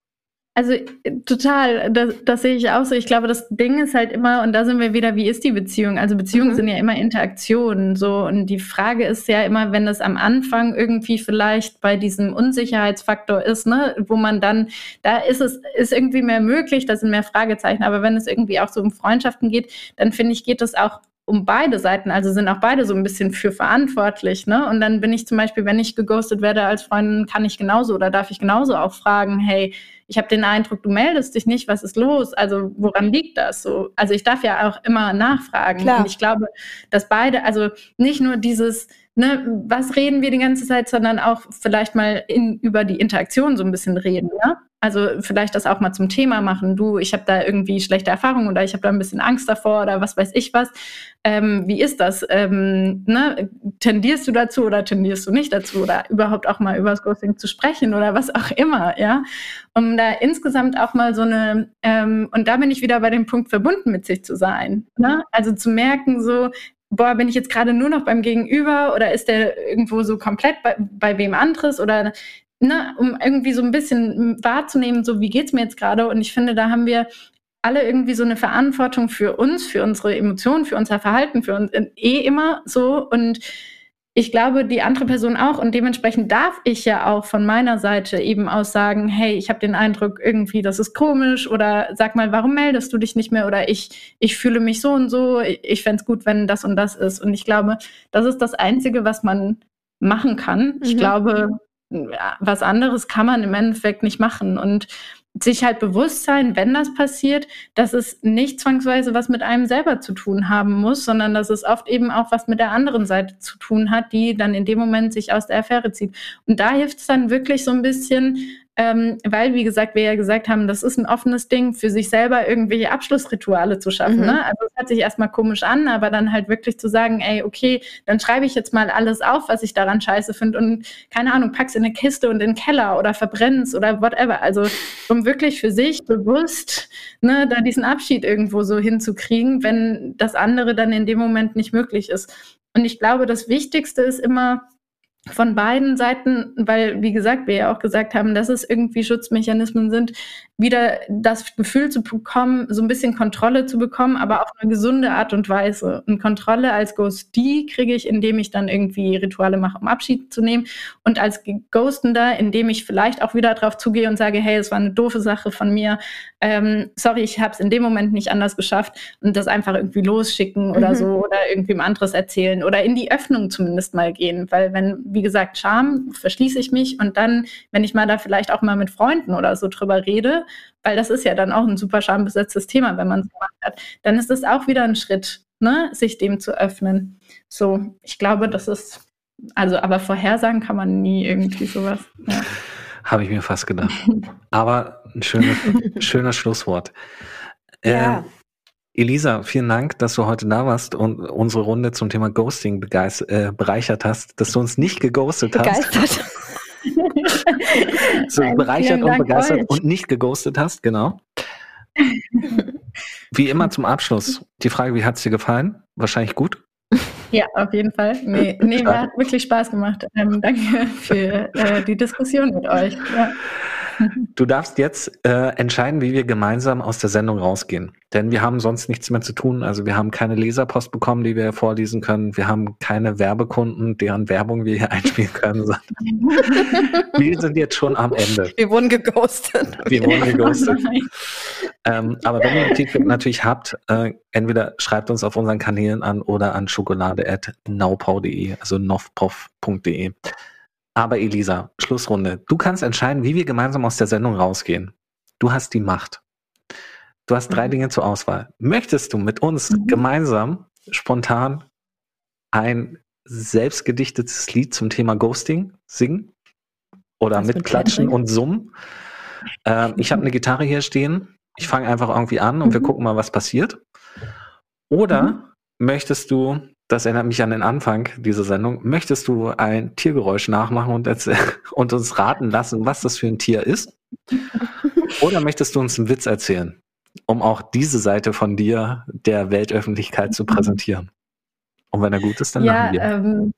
Also äh, total, das, das sehe ich auch so. Ich glaube, das Ding ist halt immer, und da sind wir wieder, wie ist die Beziehung? Also Beziehungen Mhm. sind ja immer Interaktionen, so. Und die Frage ist ja immer, wenn es am Anfang irgendwie vielleicht bei diesem Unsicherheitsfaktor ist, ne, wo man dann, da ist es, ist irgendwie mehr möglich, da sind mehr Fragezeichen. Aber wenn es irgendwie auch so um Freundschaften geht, dann finde ich, geht es auch um beide Seiten, also sind auch beide so ein bisschen für verantwortlich, ne? Und dann bin ich zum Beispiel, wenn ich geghostet werde als Freundin, kann ich genauso oder darf ich genauso auch fragen, hey, ich habe den Eindruck, du meldest dich nicht, was ist los? Also woran liegt das so? Also ich darf ja auch immer nachfragen. Klar. Und ich glaube, dass beide, also nicht nur dieses, ne, was reden wir die ganze Zeit, sondern auch vielleicht mal in, über die Interaktion so ein bisschen reden, ja? Also vielleicht das auch mal zum Thema machen. Du, ich habe da irgendwie schlechte Erfahrungen oder ich habe da ein bisschen Angst davor oder was weiß ich was. Ähm, wie ist das? Ähm, ne? Tendierst du dazu oder tendierst du nicht dazu oder überhaupt auch mal über das Ghosting zu sprechen oder was auch immer, ja? Um da insgesamt auch mal so eine, ähm, und da bin ich wieder bei dem Punkt, verbunden mit sich zu sein. Ne? Also zu merken, so, boah, bin ich jetzt gerade nur noch beim Gegenüber oder ist der irgendwo so komplett bei, bei wem anderes oder ne, um irgendwie so ein bisschen wahrzunehmen, so wie geht's mir jetzt gerade? Und ich finde, da haben wir alle irgendwie so eine Verantwortung für uns, für unsere Emotionen, für unser Verhalten, für uns eh immer so. Und ich glaube, die andere Person auch. Und dementsprechend darf ich ja auch von meiner Seite eben aus sagen, hey, ich habe den Eindruck, irgendwie, das ist komisch oder sag mal, warum meldest du dich nicht mehr? Oder ich, ich fühle mich so und so, ich, fände es gut, wenn das und das ist. Und ich glaube, das ist das Einzige, was man machen kann. Ich Mhm. glaube, was anderes kann man im Endeffekt nicht machen. Und sich halt bewusst sein, wenn das passiert, dass es nicht zwangsweise was mit einem selber zu tun haben muss, sondern dass es oft eben auch was mit der anderen Seite zu tun hat, die dann in dem Moment sich aus der Affäre zieht. Und da hilft es dann wirklich so ein bisschen, ähm, weil, wie gesagt, wir ja gesagt haben, das ist ein offenes Ding, für sich selber irgendwelche Abschlussrituale zu schaffen. Mhm. Ne? Also es hört sich erstmal komisch an, aber dann halt wirklich zu sagen, ey, okay, dann schreibe ich jetzt mal alles auf, was ich daran scheiße finde und keine Ahnung, pack's in eine Kiste und in den Keller oder verbrenn's oder whatever. Also um wirklich für sich bewusst ne, da diesen Abschied irgendwo so hinzukriegen, wenn das andere dann in dem Moment nicht möglich ist. Und ich glaube, das Wichtigste ist immer, von beiden Seiten, weil, wie gesagt, wir ja auch gesagt haben, dass es irgendwie Schutzmechanismen sind, wieder das Gefühl zu bekommen, so ein bisschen Kontrolle zu bekommen, aber auf eine gesunde Art und Weise. Und Kontrolle als Ghost, die kriege ich, indem ich dann irgendwie Rituale mache, um Abschied zu nehmen. Und als Ghostender, indem ich vielleicht auch wieder drauf zugehe und sage, hey, es war eine doofe Sache von mir. Ähm, sorry, ich habe es in dem Moment nicht anders geschafft und das einfach irgendwie losschicken oder Mhm. so oder irgendwem anderes erzählen oder in die Öffnung zumindest mal gehen. Weil wenn, wie gesagt, Scham, verschließe ich mich und dann, wenn ich mal da vielleicht auch mal mit Freunden oder so drüber rede, weil das ist ja dann auch ein super schambesetztes Thema, wenn man es gemacht hat, dann ist es auch wieder ein Schritt, ne, sich dem zu öffnen. So, ich glaube, das ist, also, aber vorhersagen kann man nie irgendwie sowas. Ja. (laughs) Habe ich mir fast gedacht. (laughs) Aber ein schönes, schöner Schlusswort. Ja. Ähm, Elisa, vielen Dank, dass du heute da warst und unsere Runde zum Thema Ghosting äh, bereichert hast, dass du uns nicht geghostet hast, begeistert. (laughs) (laughs) so Nein, bereichert und begeistert euch. und nicht geghostet hast, genau. (laughs) Wie immer zum Abschluss die Frage, wie hat es dir gefallen? Wahrscheinlich gut. Ja, auf jeden Fall. Nee, nee hat wirklich Spaß gemacht. Ähm, danke für äh, die Diskussion mit euch. Ja. Du darfst jetzt äh, entscheiden, wie wir gemeinsam aus der Sendung rausgehen. Denn wir haben sonst nichts mehr zu tun. Also wir haben keine Leserpost bekommen, die wir vorlesen können. Wir haben keine Werbekunden, deren Werbung wir hier (laughs) einspielen können. wir sind jetzt schon am Ende. Wir wurden geghostet. Wir wurden geghostet. (laughs) ähm, aber wenn ihr Feedback natürlich habt, äh, entweder schreibt uns auf unseren Kanälen an oder an schokolade.naupau.de, also novpov.de. Aber Elisa, Schlussrunde. Du kannst entscheiden, wie wir gemeinsam aus der Sendung rausgehen. Du hast die Macht. Du hast drei mhm. Dinge zur Auswahl. Möchtest du mit uns mhm. gemeinsam spontan ein selbstgedichtetes Lied zum Thema Ghosting singen? Oder mit Klatschen und Summen? Ähm, ich habe eine Gitarre hier stehen. Ich fange einfach irgendwie an und mhm. wir gucken mal, was passiert. Oder mhm. möchtest du das erinnert mich an den Anfang dieser Sendung. Möchtest du ein Tiergeräusch nachmachen und, (laughs) und uns raten lassen, was das für ein Tier ist? (laughs) Oder möchtest du uns einen Witz erzählen, um auch diese Seite von dir der Weltöffentlichkeit zu präsentieren? Und wenn er gut ist, dann ja, wir. Ähm,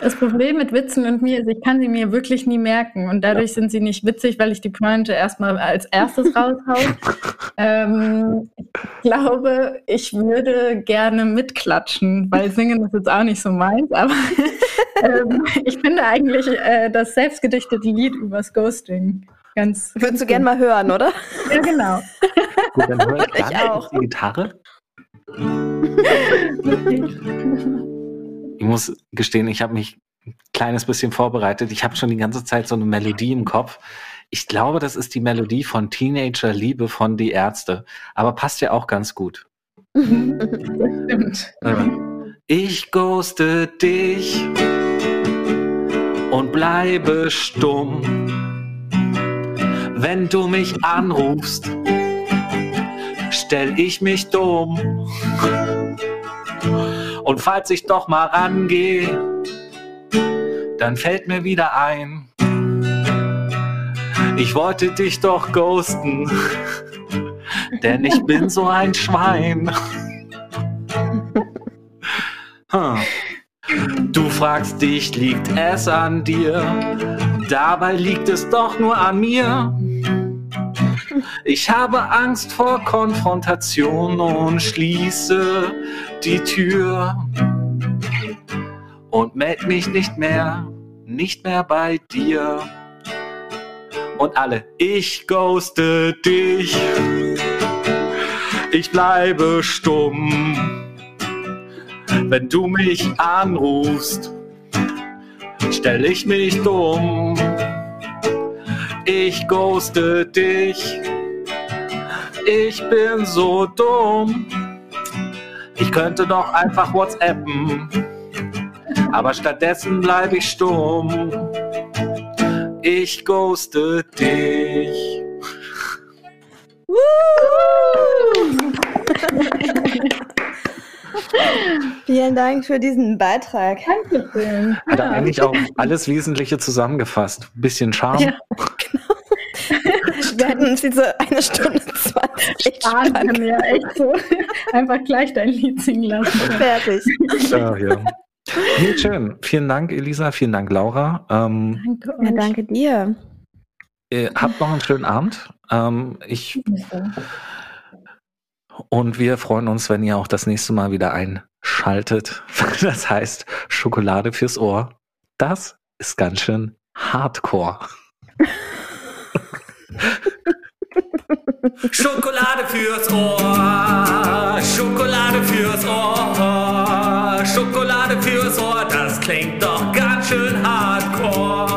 das Problem mit Witzen und mir ist, ich kann sie mir wirklich nie merken und dadurch ja. sind sie nicht witzig, weil ich die Pointe erstmal als erstes raushaue. (laughs) ähm, ich glaube, ich würde gerne mitklatschen, weil singen ist jetzt auch nicht so meins, aber (laughs) ähm, ich finde eigentlich äh, das selbstgedichtete Lied übers Ghosting ganz. Würdest du gerne mal hören, oder? Ja, genau. (laughs) Gut, dann höre ich, ich auch. die Gitarre. Ich muss gestehen, ich habe mich ein kleines bisschen vorbereitet. Ich habe schon die ganze Zeit so eine Melodie im Kopf. Ich glaube, das ist die Melodie von Teenager Liebe von Die Ärzte. Aber passt ja auch ganz gut. Stimmt. Ich ghoste dich und bleibe stumm. Wenn du mich anrufst, stell ich mich dumm. Und falls ich doch mal rangehe, dann fällt mir wieder ein, ich wollte dich doch ghosten, (laughs) denn ich bin so ein Schwein. (laughs) Du fragst dich, liegt es an dir? Dabei liegt es doch nur an mir. Ich habe Angst vor Konfrontation und schließe die Tür und meld mich nicht mehr, nicht mehr bei dir. Und alle, ich ghoste dich, ich bleibe stumm. Wenn du mich anrufst, stell ich mich dumm ich ghoste dich. Ich bin so dumm. Ich könnte doch einfach WhatsAppen, aber stattdessen bleibe ich stumm. Ich ghoste dich. Vielen Dank für diesen Beitrag. Dankeschön. Hat er eigentlich auch alles Wesentliche zusammengefasst. Bisschen Charme. Ja, genau. (laughs) Wir hätten uns diese eine Stunde 20 Wahnsinn, ja, echt so. Einfach gleich dein Lied singen lassen. Fertig. Ja, ja. Nee, schön. Vielen Dank, Elisa. Vielen Dank, Laura. Ähm, danke, ja, danke dir. Ihr habt noch einen schönen Abend. Ähm, ich und wir freuen uns, wenn ihr auch das nächste Mal wieder einschaltet. (laughs) Das heißt Schokolade fürs Ohr. Das ist ganz schön Hardcore. (laughs) Schokolade fürs Ohr, Schokolade fürs Ohr, Schokolade fürs Ohr, das klingt doch ganz schön hardcore.